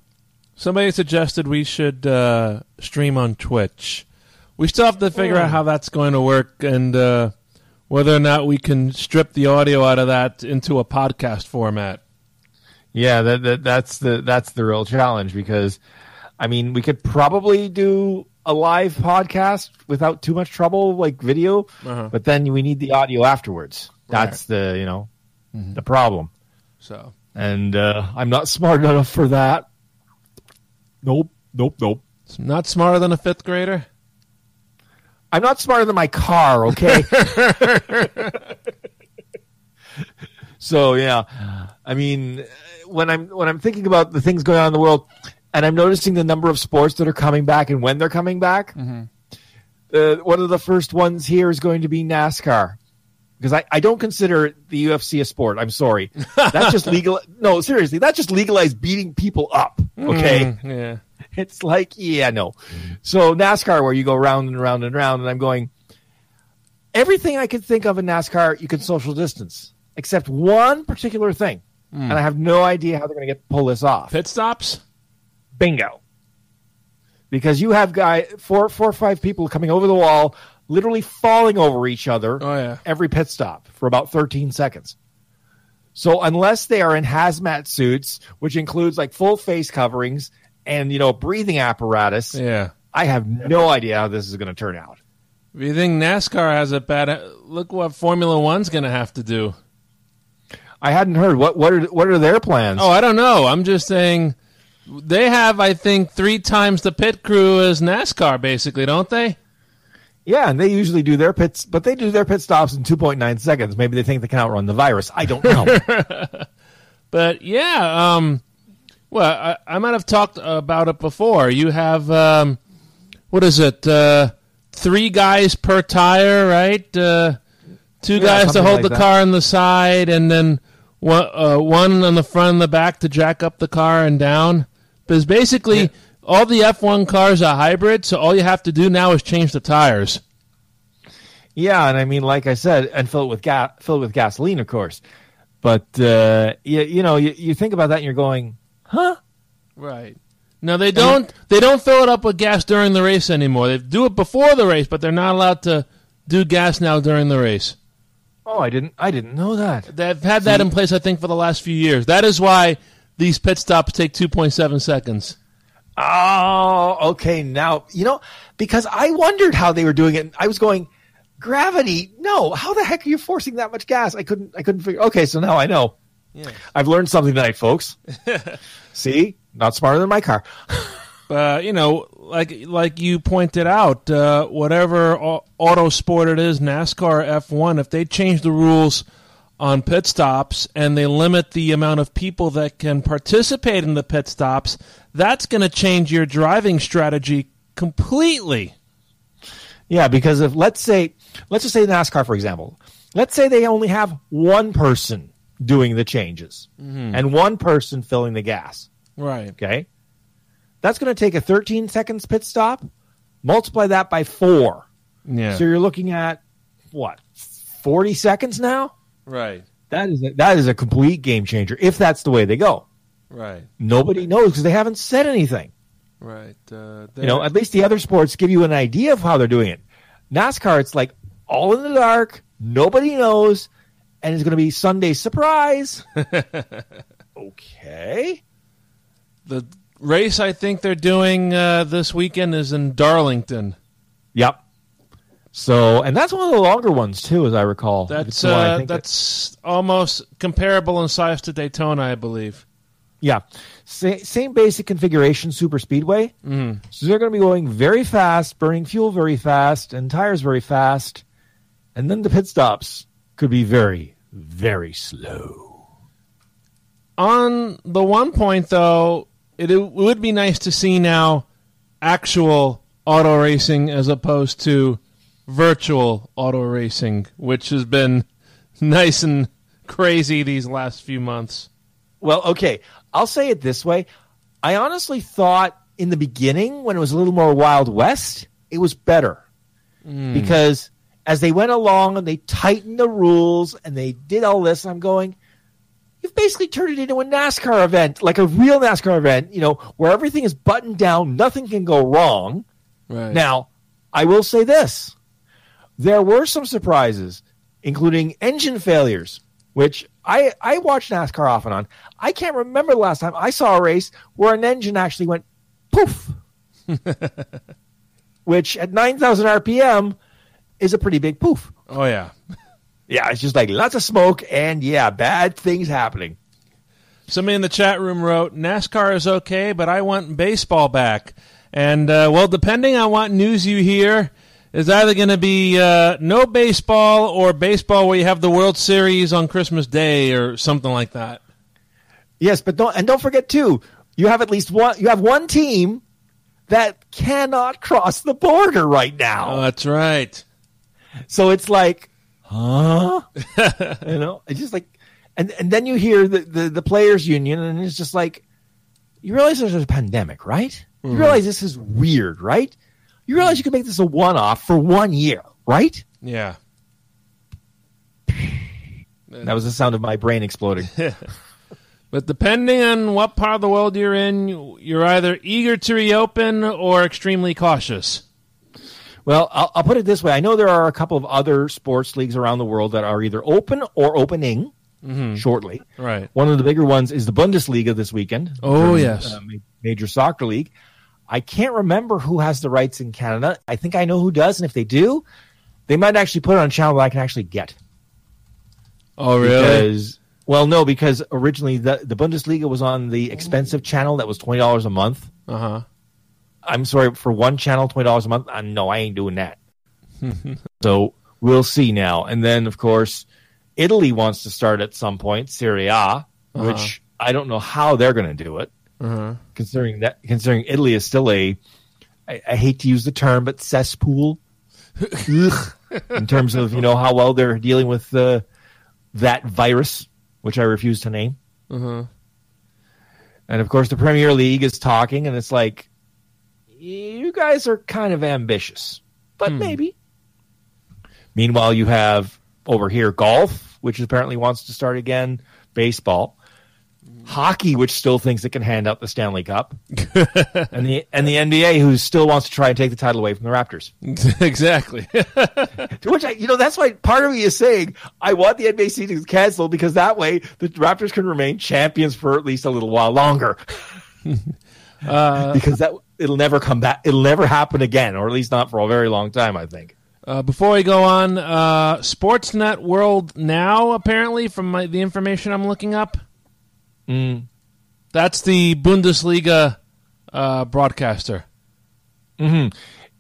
somebody suggested we should uh, stream on Twitch. We still have to figure out how that's going to work and uh, whether or not we can strip the audio out of that into a podcast format. Yeah, that, that that's the that's the real challenge because I mean, we could probably do a live podcast without too much trouble like video, Uh-huh. but then we need the audio afterwards. That's the, you know, the problem. So And uh, I'm not smart enough for that. Nope, nope, nope. not smarter than a fifth grader. I'm not smarter than my car, okay? [laughs] so yeah, I mean, when I'm when I'm thinking about the things going on in the world, and I'm noticing the number of sports that are coming back and when they're coming back. Uh, one of the first ones here is going to be NASCAR. Because I, I don't consider the UFC a sport. I'm sorry. [laughs] That's just legal. No, seriously, that's just legalized beating people up. Okay. Mm, yeah. It's like, yeah, no. So NASCAR, where you go round and round and round, and I'm going, everything I could think of in NASCAR, you can social distance, except one particular thing. And I have no idea how they're going to get pull this off. Pit stops. Bingo. Because you have guy four, four or five people coming over the wall, literally falling over each other Oh yeah. every pit stop for about 13 seconds. So unless they are in hazmat suits, which includes like full face coverings and you know breathing apparatus, Yeah. I have no idea how this is going to turn out. If you think NASCAR has it bad, look what Formula One's going to have to do. I hadn't heard what what are what are their plans? Oh, I don't know. I'm just saying they have, I think, three times the pit crew as NASCAR, basically, don't they? yeah, and they usually do their pits, but they do their pit stops in 2.9 seconds. Maybe they think they can outrun the virus. I don't know. [laughs] But yeah, um, well, I, I might have talked about it before. You have um, what is it? Uh, three guys per tire, right? Uh, two guys to hold like the that. car on the side, and then one, uh, one on the front and the back to jack up the car and down. Because basically, all the F1 cars are hybrid, so all you have to do now is change the tires. Yeah, and I mean, like I said, and fill it with gas, fill it with gasoline, of course. But uh, you, you know, you, you think about that, and you're going, huh? Right. No, they don't. They don't fill it up with gas during the race anymore. They do it before the race, but they're not allowed to do gas now during the race. Oh, I didn't, I didn't know that. They've had that in place, I think, for the last few years. That is why these pit stops take 2.7 seconds. Oh, okay. Now you know because I wondered how they were doing it. I was going, gravity. No, how the heck are you forcing that much gas? I couldn't. I couldn't figure. Okay, so now I know. Yeah. I've learned something tonight, folks. [laughs] See, not smarter than my car. [laughs] Uh, you know, like like you pointed out, uh, whatever auto sport it is, NASCAR, F1, if they change the rules on pit stops and they limit the amount of people that can participate in the pit stops, that's going to change your driving strategy completely. Yeah, because if let's say let's just say NASCAR for example, let's say they only have one person doing the changes mm-hmm. and one person filling the gas. Right. Okay, that's going to take a 13 seconds pit stop. Multiply that by four, Yeah. so you're looking at what 40 seconds now. Right. That is a, that is a complete game changer if that's the way they go. Right. Nobody knows because they haven't said anything. Right. Uh, You know, at least the other sports give you an idea of how they're doing it. NASCAR, it's like all in the dark, nobody knows, and it's going to be Sunday surprise. [laughs] okay. the race I think they're doing uh, this weekend is in Darlington. Yep. So, and that's one of the longer ones too, as I recall. That's It's the one I uh, think that- that's almost comparable in size to Daytona, I believe. yeah, Sa- same basic configuration, super speedway. Mm. So they're going to be going very fast, burning fuel very fast, and tires very fast, and then the pit stops could be very, very slow. On the one point, though, it, it would be nice to see now actual auto racing as opposed to virtual auto racing, which has been nice and crazy these last few months. Well, okay. I'll say it this way. I honestly thought in the beginning, when it was a little more Wild West, it was better. Hmm. Because as they went along and they tightened the rules and they did all this, I'm going, you've basically turned it into a NASCAR event, like a real NASCAR event, you know, where everything is buttoned down, nothing can go wrong. Right. Now, I will say this there were some surprises, including engine failures, which I, I watch NASCAR off and on. I can't remember the last time I saw a race where an engine actually went poof, [laughs] which at 9,000 RPM is a pretty big poof. oh yeah. [laughs] Yeah, it's just like lots of smoke and yeah, bad things happening. Somebody in the chat room wrote, NASCAR is okay, but I want baseball back. And, uh, well, depending on what news you hear, is either going to be uh, no baseball or baseball where you have the World Series on Christmas Day or something like that. Yes, but don't and don't forget too, you have at least one you have one team that cannot cross the border right now. Oh, that's right. So it's like, huh? [laughs] you know, it's just like, and and then you hear the, the the players union, and it's just like, you realize there's a pandemic, right? You realize this is weird, right? You realize you can make this a one-off for one year, right? Yeah. [sighs] That was the sound of my brain exploding. [laughs] But depending on what part of the world you're in, you're either eager to reopen or extremely cautious. Well, I'll, I'll put it this way: I know there are a couple of other sports leagues around the world that are either open or opening shortly. Right. One of the bigger ones is the Bundesliga this weekend. Oh, German, yes. uh, major soccer league. I can't remember who has the rights in Canada. I think I know who does, and if they do, they might actually put it on a channel that I can actually get. Oh, Because, well, no, because originally the the Bundesliga was on the expensive channel that was twenty dollars a month. Uh huh. I'm sorry for one channel, twenty dollars a month. Uh, no, I ain't doing that. [laughs] so we'll see now. And then, of course, Italy wants to start at some point Serie A, which I don't know how they're going to do it. Uh-huh. Considering that, considering Italy is still a, I, I hate to use the term, but cesspool. Ugh. in terms of you know how well they're dealing with uh, that virus, which I refuse to name. Uh-huh. And of course, the Premier League is talking, and it's like, you guys are kind of ambitious, but maybe. Meanwhile, you have over here golf, which apparently wants to start again, baseball, hockey, which still thinks it can hand out the Stanley Cup, [laughs] and the and the NBA, who still wants to try and take the title away from the Raptors. [laughs] exactly. [laughs] To which I, you know, that's why part of me is saying I want the NBA season canceled because that way the Raptors can remain champions for at least a little while longer. because that it'll never come back. It'll never happen again, or at least not for a very long time. I think. Uh, before we go on, uh, Sportsnet World Now, apparently, from my, the information I'm looking up, that's the Bundesliga uh, broadcaster.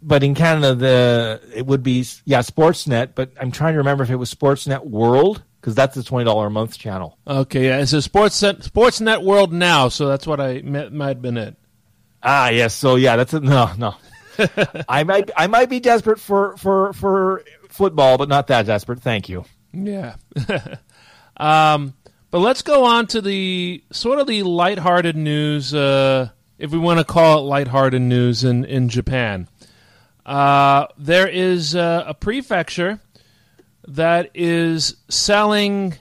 But in Canada, the it would be yeah Sportsnet. But I'm trying to remember if it was Sportsnet World because that's the twenty dollar a month channel. Okay, yeah, it's a Sportsnet, Sportsnet World Now, so that's what I met, might have been it. Ah, yes. So yeah, that's a, no, no. [laughs] I might I might be desperate for for for football, but not that desperate. Thank you. Yeah. [laughs] um, but let's go on to the sort of the lighthearted news, uh, if we want to call it lighthearted news in, in Japan. Uh, there is uh, a prefecture that is selling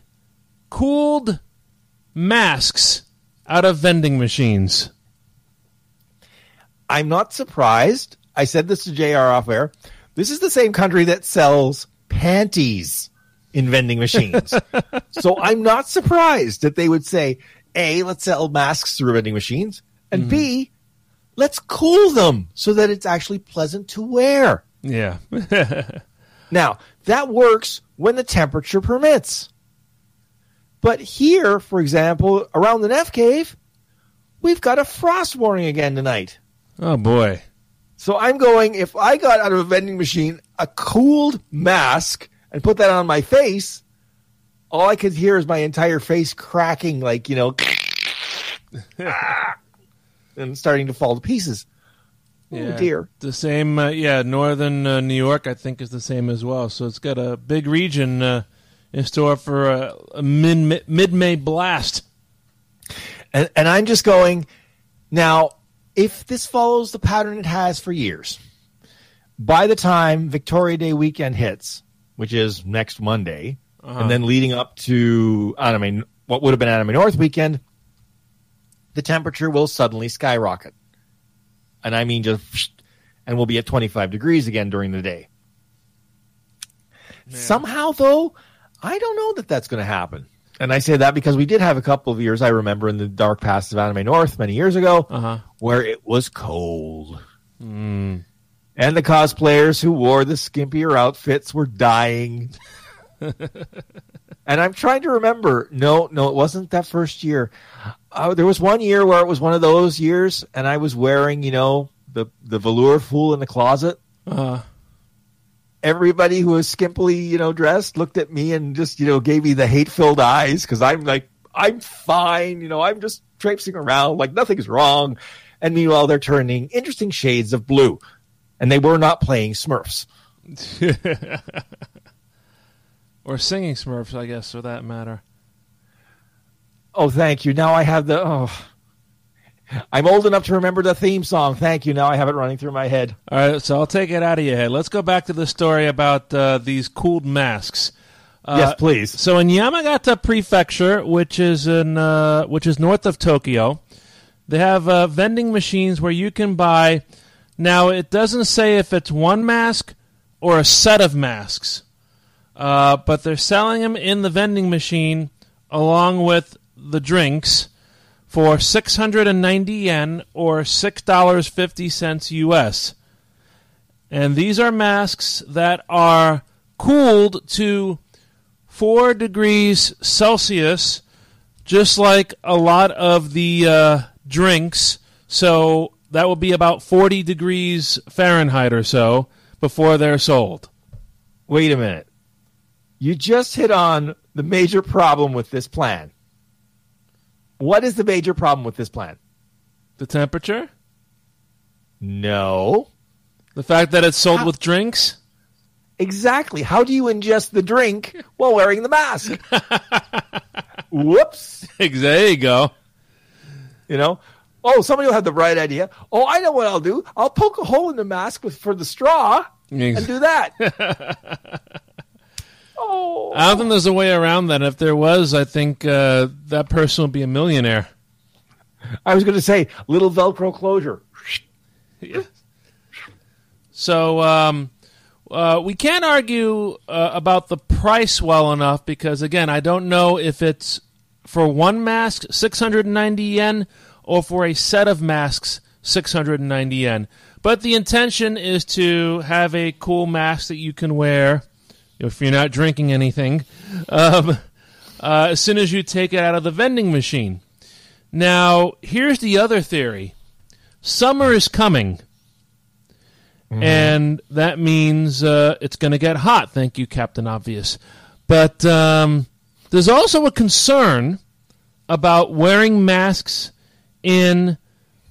cooled masks out of vending machines. I'm not surprised. I said this to JR off air. This is the same country that sells panties in vending machines. [laughs] so I'm not surprised that they would say, A, let's sell masks through vending machines, and B, mm-hmm. let's cool them so that it's actually pleasant to wear. Yeah. [laughs] Now, that works when the temperature permits. But here, for example, around the Neff Cave, we've got a frost warning again tonight. oh, boy. So I'm going, if I got out of a vending machine a cooled mask and put that on my face, all I could hear is my entire face cracking, like, you know, [laughs] and starting to fall to pieces. Yeah. Oh, dear. The same, uh, yeah. Northern uh, New York, I think, is the same as well. So it's got a big region uh, in store for a, a mid mid May blast. And, and I'm just going, now, if this follows the pattern it has for years, by the time Victoria Day weekend hits, which is next Monday, and then leading up to Anime, what would have been Anime North weekend, the temperature will suddenly skyrocket. And I mean just, and we'll be at 25 degrees again during the day. Somehow, though, I don't know that that's going to happen. And I say that because we did have a couple of years, I remember, in the dark past of Anime North many years ago, Uh-huh. where it was cold. And the cosplayers who wore the skimpier outfits were dying. and I'm trying to remember. No, no, it wasn't that first year. Uh, there was one year where it was one of those years, and I was wearing, you know, the the velour fool in the closet. Uh, Everybody who was skimpily, you know, dressed looked at me and just, you know, gave me the hate filled eyes because I'm like, I'm fine, you know, I'm just traipsing around like nothing's wrong. And meanwhile, they're turning interesting shades of blue, and they were not playing Smurfs. [laughs] or singing Smurfs, I guess, for that matter. Oh, thank you. Now I have the. Oh, I'm old enough to remember the theme song. Thank you. Now I have it running through my head. All right, so I'll take it out of your head. Let's go back to the story about uh, these cooled masks. Uh, yes, please. So in Yamagata Prefecture, which is in uh, which is north of Tokyo, they have uh, vending machines where you can buy. Now it doesn't say if it's one mask or a set of masks, uh, but they're selling them in the vending machine along with the drinks for 690 yen or $6.50 US. And these are masks that are cooled to 4 degrees Celsius, just like a lot of the uh, drinks. So that will be about 40 degrees Fahrenheit or so before they're sold. Wait a minute. You just hit on the major problem with this plan. What is the major problem with this plan? The temperature? No. The fact that it's sold with drinks? Exactly. How do you ingest the drink while wearing the mask? [laughs] Whoops. there you go. You know? Oh, somebody will have the bright idea. Oh, I know what I'll do. I'll poke a hole in the mask with for the straw and do that. [laughs] oh, I don't think there's a way around that. If there was, I think uh, that person would be a millionaire. I was going to say little Velcro closure. yeah. So um, uh, we can't argue uh, about the price well enough because, again, I don't know if it's for one mask, 690 yen, or for a set of masks, 690 yen. But the intention is to have a cool mask that you can wear if you're not drinking anything um, uh, as soon as you take it out of the vending machine. Now, here's the other theory summer is coming. And that means uh, it's going to get hot. Thank you, Captain Obvious. But um, there's also a concern about wearing masks in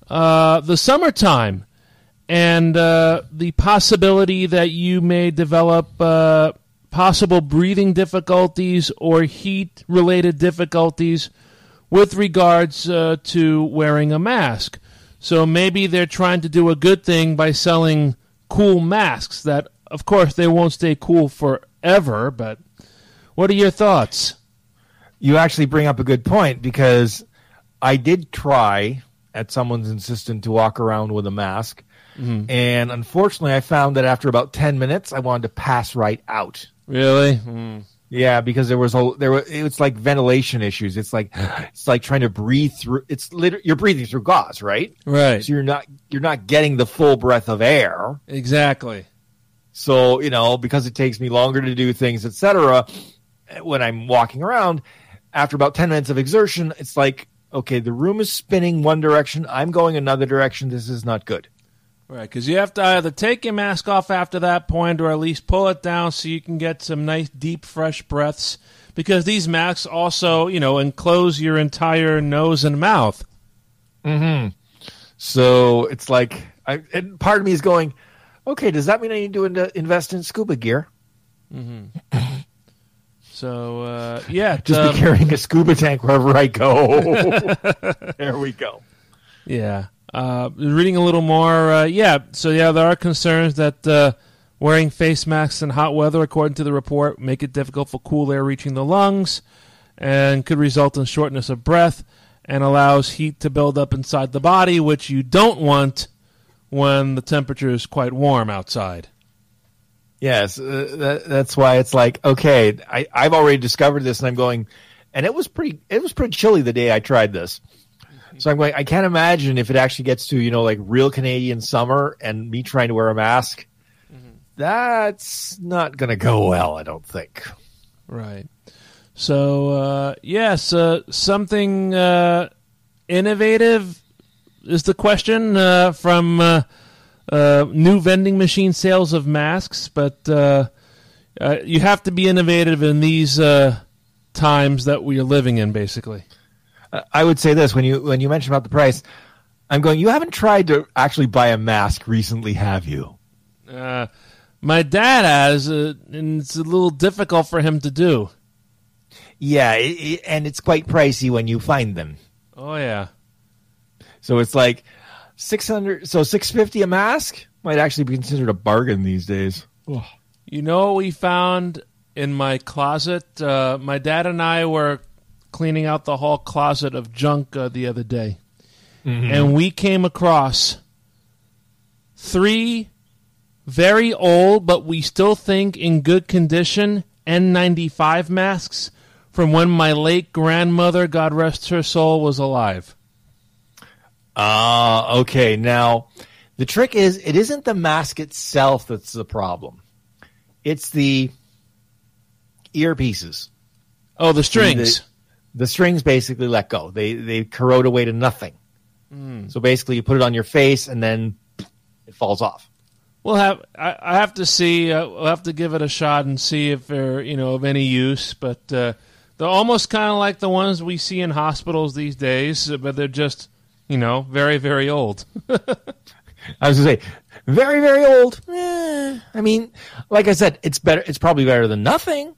uh, the summertime and uh, the possibility that you may develop uh, possible breathing difficulties or heat related difficulties with regards uh, to wearing a mask. So maybe they're trying to do a good thing by selling cool masks that, of course, they won't stay cool forever. But what are your thoughts? You actually bring up a good point because I did try at someone's insistence to walk around with a mask. And unfortunately, I found that after about 10 minutes, I wanted to pass right out. Really? Mm. Yeah, because there was a there was it's like ventilation issues. It's like [sighs] it's like trying to breathe through. It's literally you're breathing through gauze, right? Right. So you're not you're not getting the full breath of air. Exactly. So you know because it takes me longer to do things, etc. When I'm walking around, after about ten minutes of exertion, it's like okay, the room is spinning one direction. I'm going another direction. This is not good. Right, because you have to either take your mask off after that point or at least pull it down so you can get some nice, deep, fresh breaths. Because these masks also, you know, enclose your entire nose and mouth. Mm hmm. So it's like, I, and part of me is going, okay, does that mean I need to in- invest in scuba gear? [clears throat] So, uh, yeah. [laughs] Just um, be carrying a scuba tank wherever I go. [laughs] there we go. Yeah. Uh, reading a little more, uh, yeah. So yeah, there are concerns that uh, wearing face masks in hot weather, according to the report, make it difficult for cool air reaching the lungs, and could result in shortness of breath, and allows heat to build up inside the body, which you don't want when the temperature is quite warm outside. Yes, uh, that, that's why it's like okay. I, I've already discovered this, and I'm going, and it was pretty. It was pretty chilly the day I tried this. So I'm going. I can't imagine if it actually gets to you know like real Canadian summer and me trying to wear a mask. That's not going to go well. I don't think. Right. So uh, yes, uh, something uh, innovative is the question uh, from uh, new vending machine sales of masks, but uh, uh, you have to be innovative in these uh, times that we are living in, basically. Uh, I would say this when you when you mentioned about the price. I'm going. You haven't tried to actually buy a mask recently, have you? Uh, my dad has, uh, and it's a little difficult for him to do. Yeah, it, it, and it's quite pricey when you find them. Oh yeah. So it's like six hundred. So six fifty a mask might actually be considered a bargain these days. You know what we found in my closet? Uh, my dad and I were cleaning out the hall closet of junk uh, the other day, and we came across three very old, but we still think in good condition N95 masks from when my late grandmother, God rest her soul, was alive. Ah, okay. Now, the trick is it isn't the mask itself that's the problem. It's the earpieces. Oh, the strings. The strings basically let go. They they corrode away to nothing. So basically, you put it on your face and then it falls off. We'll have. I, I have to see. Uh, we'll have to give it a shot and see if they're you know of any use. But uh, they're almost kind of like the ones we see in hospitals these days, but they're just you know very very old. [laughs] I was gonna say, very very old. Eh, I mean, like I said, it's better. It's probably better than nothing.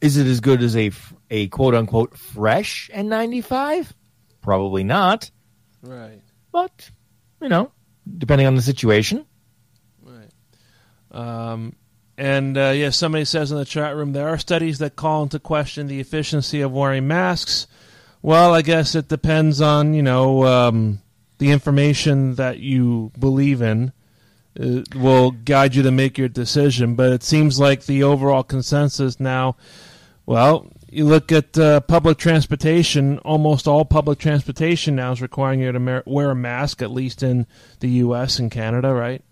Is it as good as a a quote unquote fresh N95? Probably not. right. but you know, depending on the situation. Right. Um, and uh, yeah, somebody says in the chat room there are studies that call into question the efficiency of wearing masks. Well, I guess it depends on you know um, the information that you believe in uh, will guide you to make your decision. But it seems like the overall consensus now. Well, you look at uh, public transportation. Almost all public transportation now is requiring you to wear a mask, at least in the U.S. and Canada, right?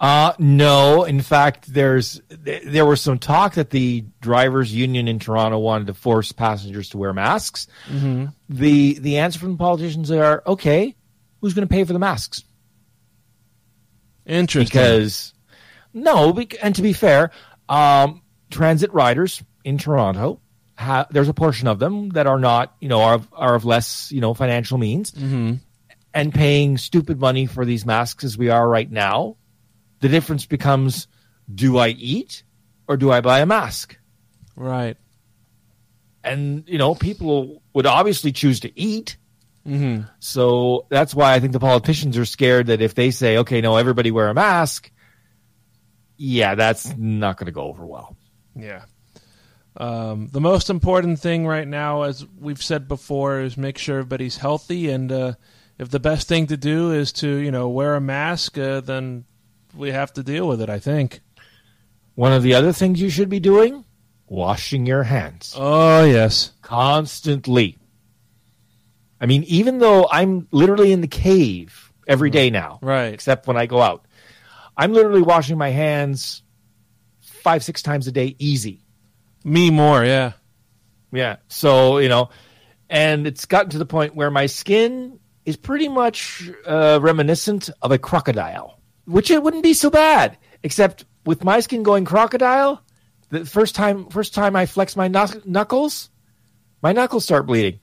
Uh, no. In fact, there's there was some talk that the drivers' union in Toronto wanted to force passengers to wear masks. Mm-hmm. The the answer from the politicians are okay. Who's going to pay for the masks? Interesting. Because no, and to be fair, um, transit riders in Toronto, ha- there's a portion of them that are not, you know, are of, are of less, you know, financial means, hmm and paying stupid money for these masks as we are right now. The difference becomes: do I eat or do I buy a mask? Right. And you know, people would obviously choose to eat. hmm So that's why I think the politicians are scared that if they say, okay, no, everybody wear a mask, yeah, that's not going to go over well. Yeah. Um, the most important thing right now, as we've said before, is make sure everybody's healthy. And uh, if the best thing to do is to, you know, wear a mask, uh, then we have to deal with it. I think. One of the other things you should be doing, washing your hands Oh yes. constantly. I mean, even though I'm literally in the cave every day now, Right. except when I go out, I'm literally washing my hands five, six times a day, easy. Me more. Yeah. Yeah. So, you know, and it's gotten to the point where my skin is pretty much uh, reminiscent of a crocodile, which it wouldn't be so bad, except with my skin going crocodile, the first time first time I flex my knuckles, my knuckles start bleeding,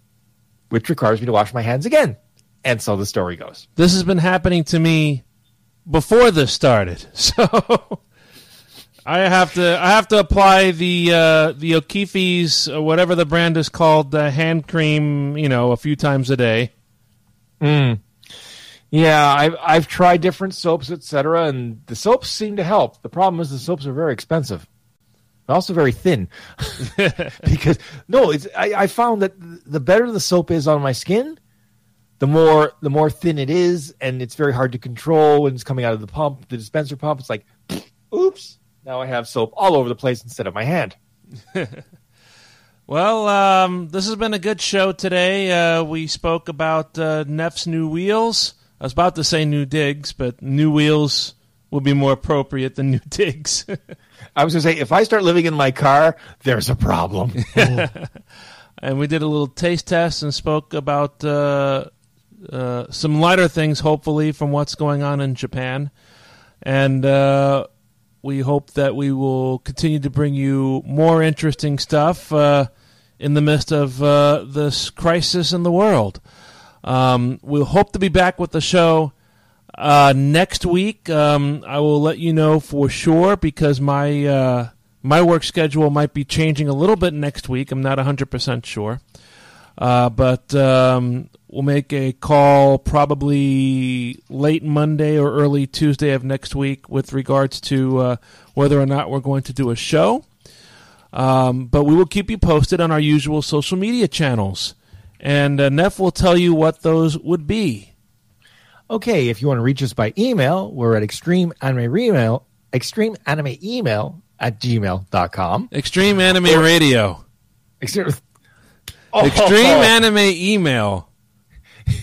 which requires me to wash my hands again. And so the story goes. This has been happening to me before this started. [laughs] So I have to I have to apply the uh, the O'Keeffe's or whatever the brand is called the hand cream, you know, a few times a day. Yeah, I've I've tried different soaps, etc., and the soaps seem to help. The problem is the soaps are very expensive, They're also very thin. [laughs] [laughs] because no, it's I, I found that the better the soap is on my skin, the more the more thin it is, and it's very hard to control when it's coming out of the pump, the dispenser pump. It's like, [sniffs] oops, now I have soap all over the place instead of my hand. [laughs] Well, um, this has been a good show today. Uh, we spoke about uh, Neff's new wheels. I was about to say new digs, but new wheels would be more appropriate than new digs. [laughs] I was going to say, if I start living in my car, there's a problem. [laughs] and we did a little taste test and spoke about uh, uh, some lighter things, hopefully, from what's going on in Japan. And uh, we hope that we will continue to bring you more interesting stuff uh, in the midst of uh, this crisis in the world. Um, we'll hope to be back with the show uh, next week. Um, I will let you know for sure because my uh, my work schedule might be changing a little bit next week. I'm not 100% sure. Uh, but um, we'll make a call probably late Monday or early Tuesday of next week with regards to uh, whether or not we're going to do a show. Um, but we will keep you posted on our usual social media channels. And uh, Neff will tell you what those would be. Okay, if you want to reach us by email, we're at extreme anime email, extreme anime email at gmail.com. Extreme Anime Radio. Extreme, [laughs] oh, Extreme Anime Email. [laughs]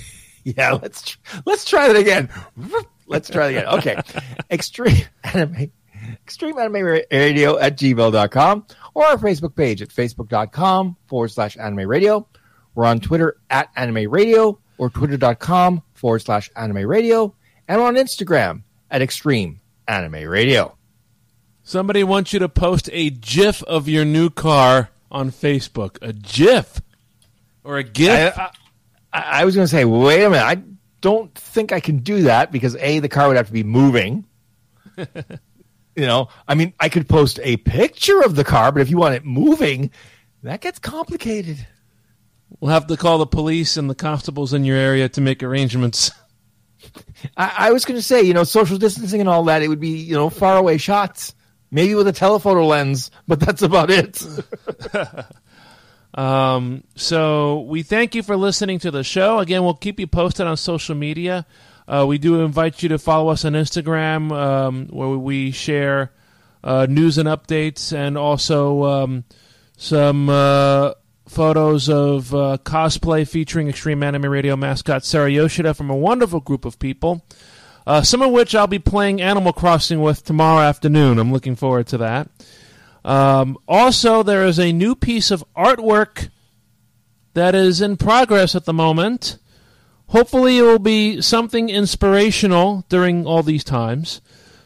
Yeah, let's let's try that again. [laughs] Let's try that again. Okay. extreme anime extreme anime Ra- radio at gmail.com or our Facebook page at facebook.com forward slash anime radio. We're on Twitter at anime radio or twitter.com forward slash anime radio and on Instagram at extreme anime radio. Somebody wants you to post a GIF of your new car on Facebook. A GIF or a GIF. I, I was going to say, wait a minute. I don't think I can do that because A, the car would have to be moving. [laughs] you know, I mean, I could post a picture of the car, but if you want it moving, that gets complicated. We'll have to call the police and the constables in your area to make arrangements. [laughs] I, I was going to say, you know, social distancing and all that, it would be, you know, far away shots, maybe with a telephoto lens, but that's about it. [laughs] Um, so we thank you for listening to the show. Again, we'll keep you posted on social media. Uh, we do invite you to follow us on Instagram, um, where we share uh, news and updates, and also um, some uh, photos of uh, cosplay featuring Extreme Anime Radio mascot Sarah Yoshida from a wonderful group of people. Uh, some of which I'll be playing Animal Crossing with tomorrow afternoon. I'm looking forward to that. Um, also, there is a new piece of artwork that is in progress at the moment. Hopefully, it will be something inspirational during all these times.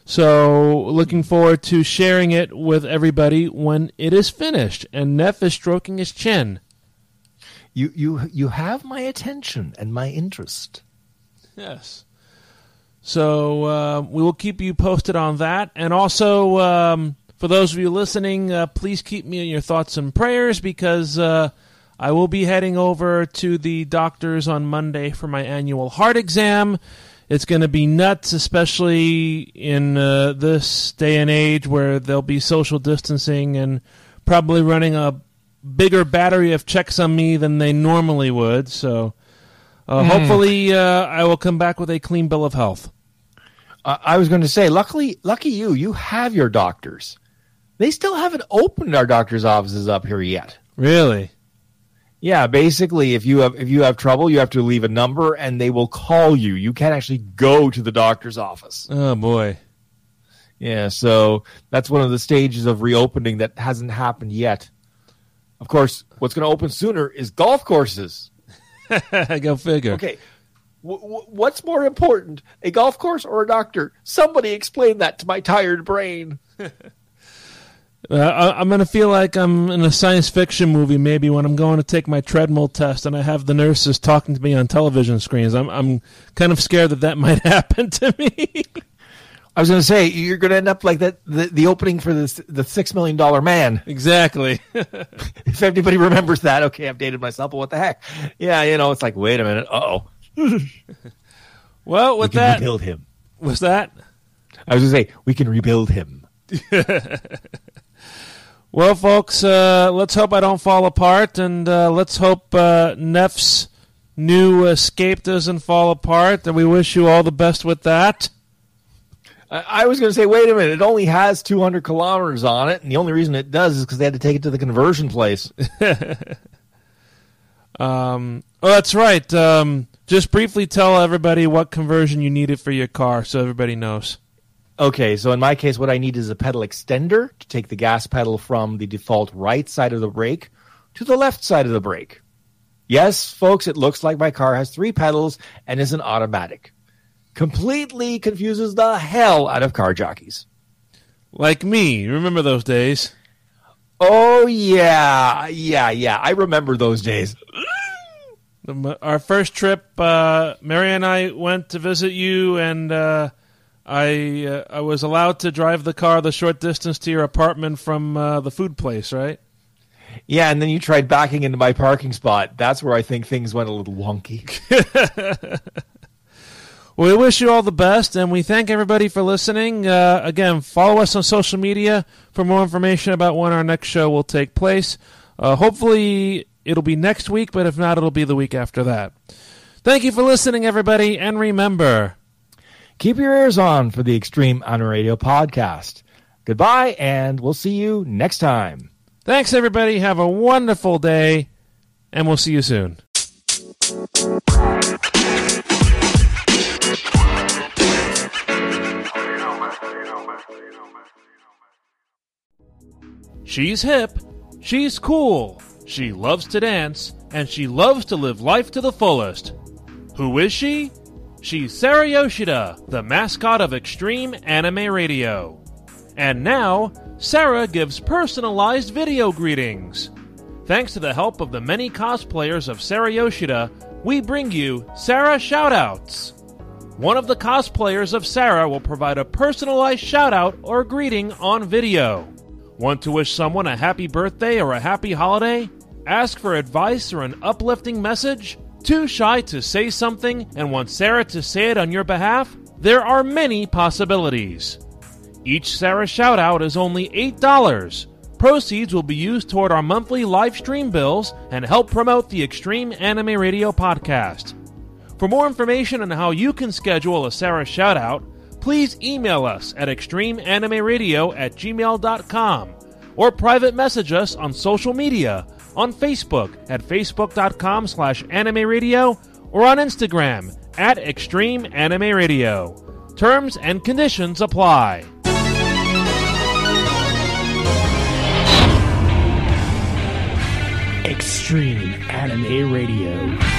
So, looking forward to sharing it with everybody when it is finished. And Neff is stroking his chin. You, you, you have my attention and my interest. Yes. So, uh, we will keep you posted on that. And also, um, for those of you listening, uh, please keep me in your thoughts and prayers because uh, I will be heading over to the doctors on Monday for my annual heart exam. It's going to be nuts, especially in uh, this day and age where there'll be social distancing and probably running a bigger battery of checks on me than they normally would. So uh, hopefully, uh, I will come back with a clean bill of health. Uh, I was going to say, luckily, lucky you, you have your doctors. They still haven't opened our doctor's offices up here yet. Really? Yeah, basically, if you have if you have trouble, you have to leave a number, and they will call you. You can't actually go to the doctor's office. Oh boy. Yeah, so that's one of the stages of reopening that hasn't happened yet. Of course, what's going to open sooner is golf courses. [laughs] Go figure. Okay, w- w- what's more important, a golf course or a doctor? Somebody explain that to my tired brain. [laughs] Uh, I, I'm going to feel like I'm in a science fiction movie maybe when I'm going to take my treadmill test and I have the nurses talking to me on television screens. I'm I'm kind of scared that that [laughs] might happen to me. I was going to say you're going to end up like that the, the opening for the the six million dollar man. exactly. [laughs] If anybody remembers that, okay, I've dated myself, but what the heck? Yeah, you know, it's like wait a minute, uh oh, [laughs] well, we with can that, rebuild him. was that? I was going to say we can rebuild him. Well, folks, uh, let's hope I don't fall apart, and uh, let's hope uh, Neff's new escape doesn't fall apart. And we wish you all the best with that. I, was going to say, wait a minute, it only has 200 kilometers on it, and the only reason it does is because they had to take it to the conversion place. [laughs] Um, oh, that's right. Um, just briefly tell everybody what conversion you needed for your car, so everybody knows. Okay, so in my case, what I need is a pedal extender to take the gas pedal from the default right side of the brake to the left side of the brake. Yes, folks, it looks like my car has three pedals and is an automatic. Completely confuses the hell out of car jockeys. Like me, remember those days? Oh, yeah, yeah, yeah. I remember those days. Our first trip, uh, Mary and I went to visit you, and uh, I uh, I was allowed to drive the car the short distance to your apartment from uh, the food place, right? Yeah, and then you tried backing into my parking spot. That's where I think things went a little wonky. [laughs] Well, we wish you all the best, and we thank everybody for listening. Uh, again, follow us on social media for more information about when our next show will take place. Uh, hopefully, it'll be next week, but if not, it'll be the week after that. Thank you for listening, everybody, and remember. Keep your ears on for the Extreme Anime Radio podcast. Goodbye, and we'll see you next time. Thanks, everybody. Have a wonderful day, and we'll see you soon. She's hip, she's cool, she loves to dance, and she loves to live life to the fullest. Who is she? She's Sarah Yoshida, the mascot of Extreme Anime Radio. And now, Sarah gives personalized video greetings. Thanks to the help of the many cosplayers of Sarah Yoshida, we bring you Sarah Shoutouts. One of the cosplayers of Sarah will provide a personalized shoutout or greeting on video. Want to wish someone a happy birthday or a happy holiday? Ask for advice or an uplifting message? Too shy to say something and want Sarah to say it on your behalf? There are many possibilities. Each Sarah shoutout is only $8. Proceeds will be used toward our monthly live stream bills and help promote the Extreme Anime Radio podcast. For more information on how you can schedule a Sarah shoutout, please email us at extremeanimeradio at gmail.com or private message us on social media on Facebook at facebook.com slash anime radio or on Instagram at extreme anime radio. Terms and conditions apply. Extreme Anime Radio.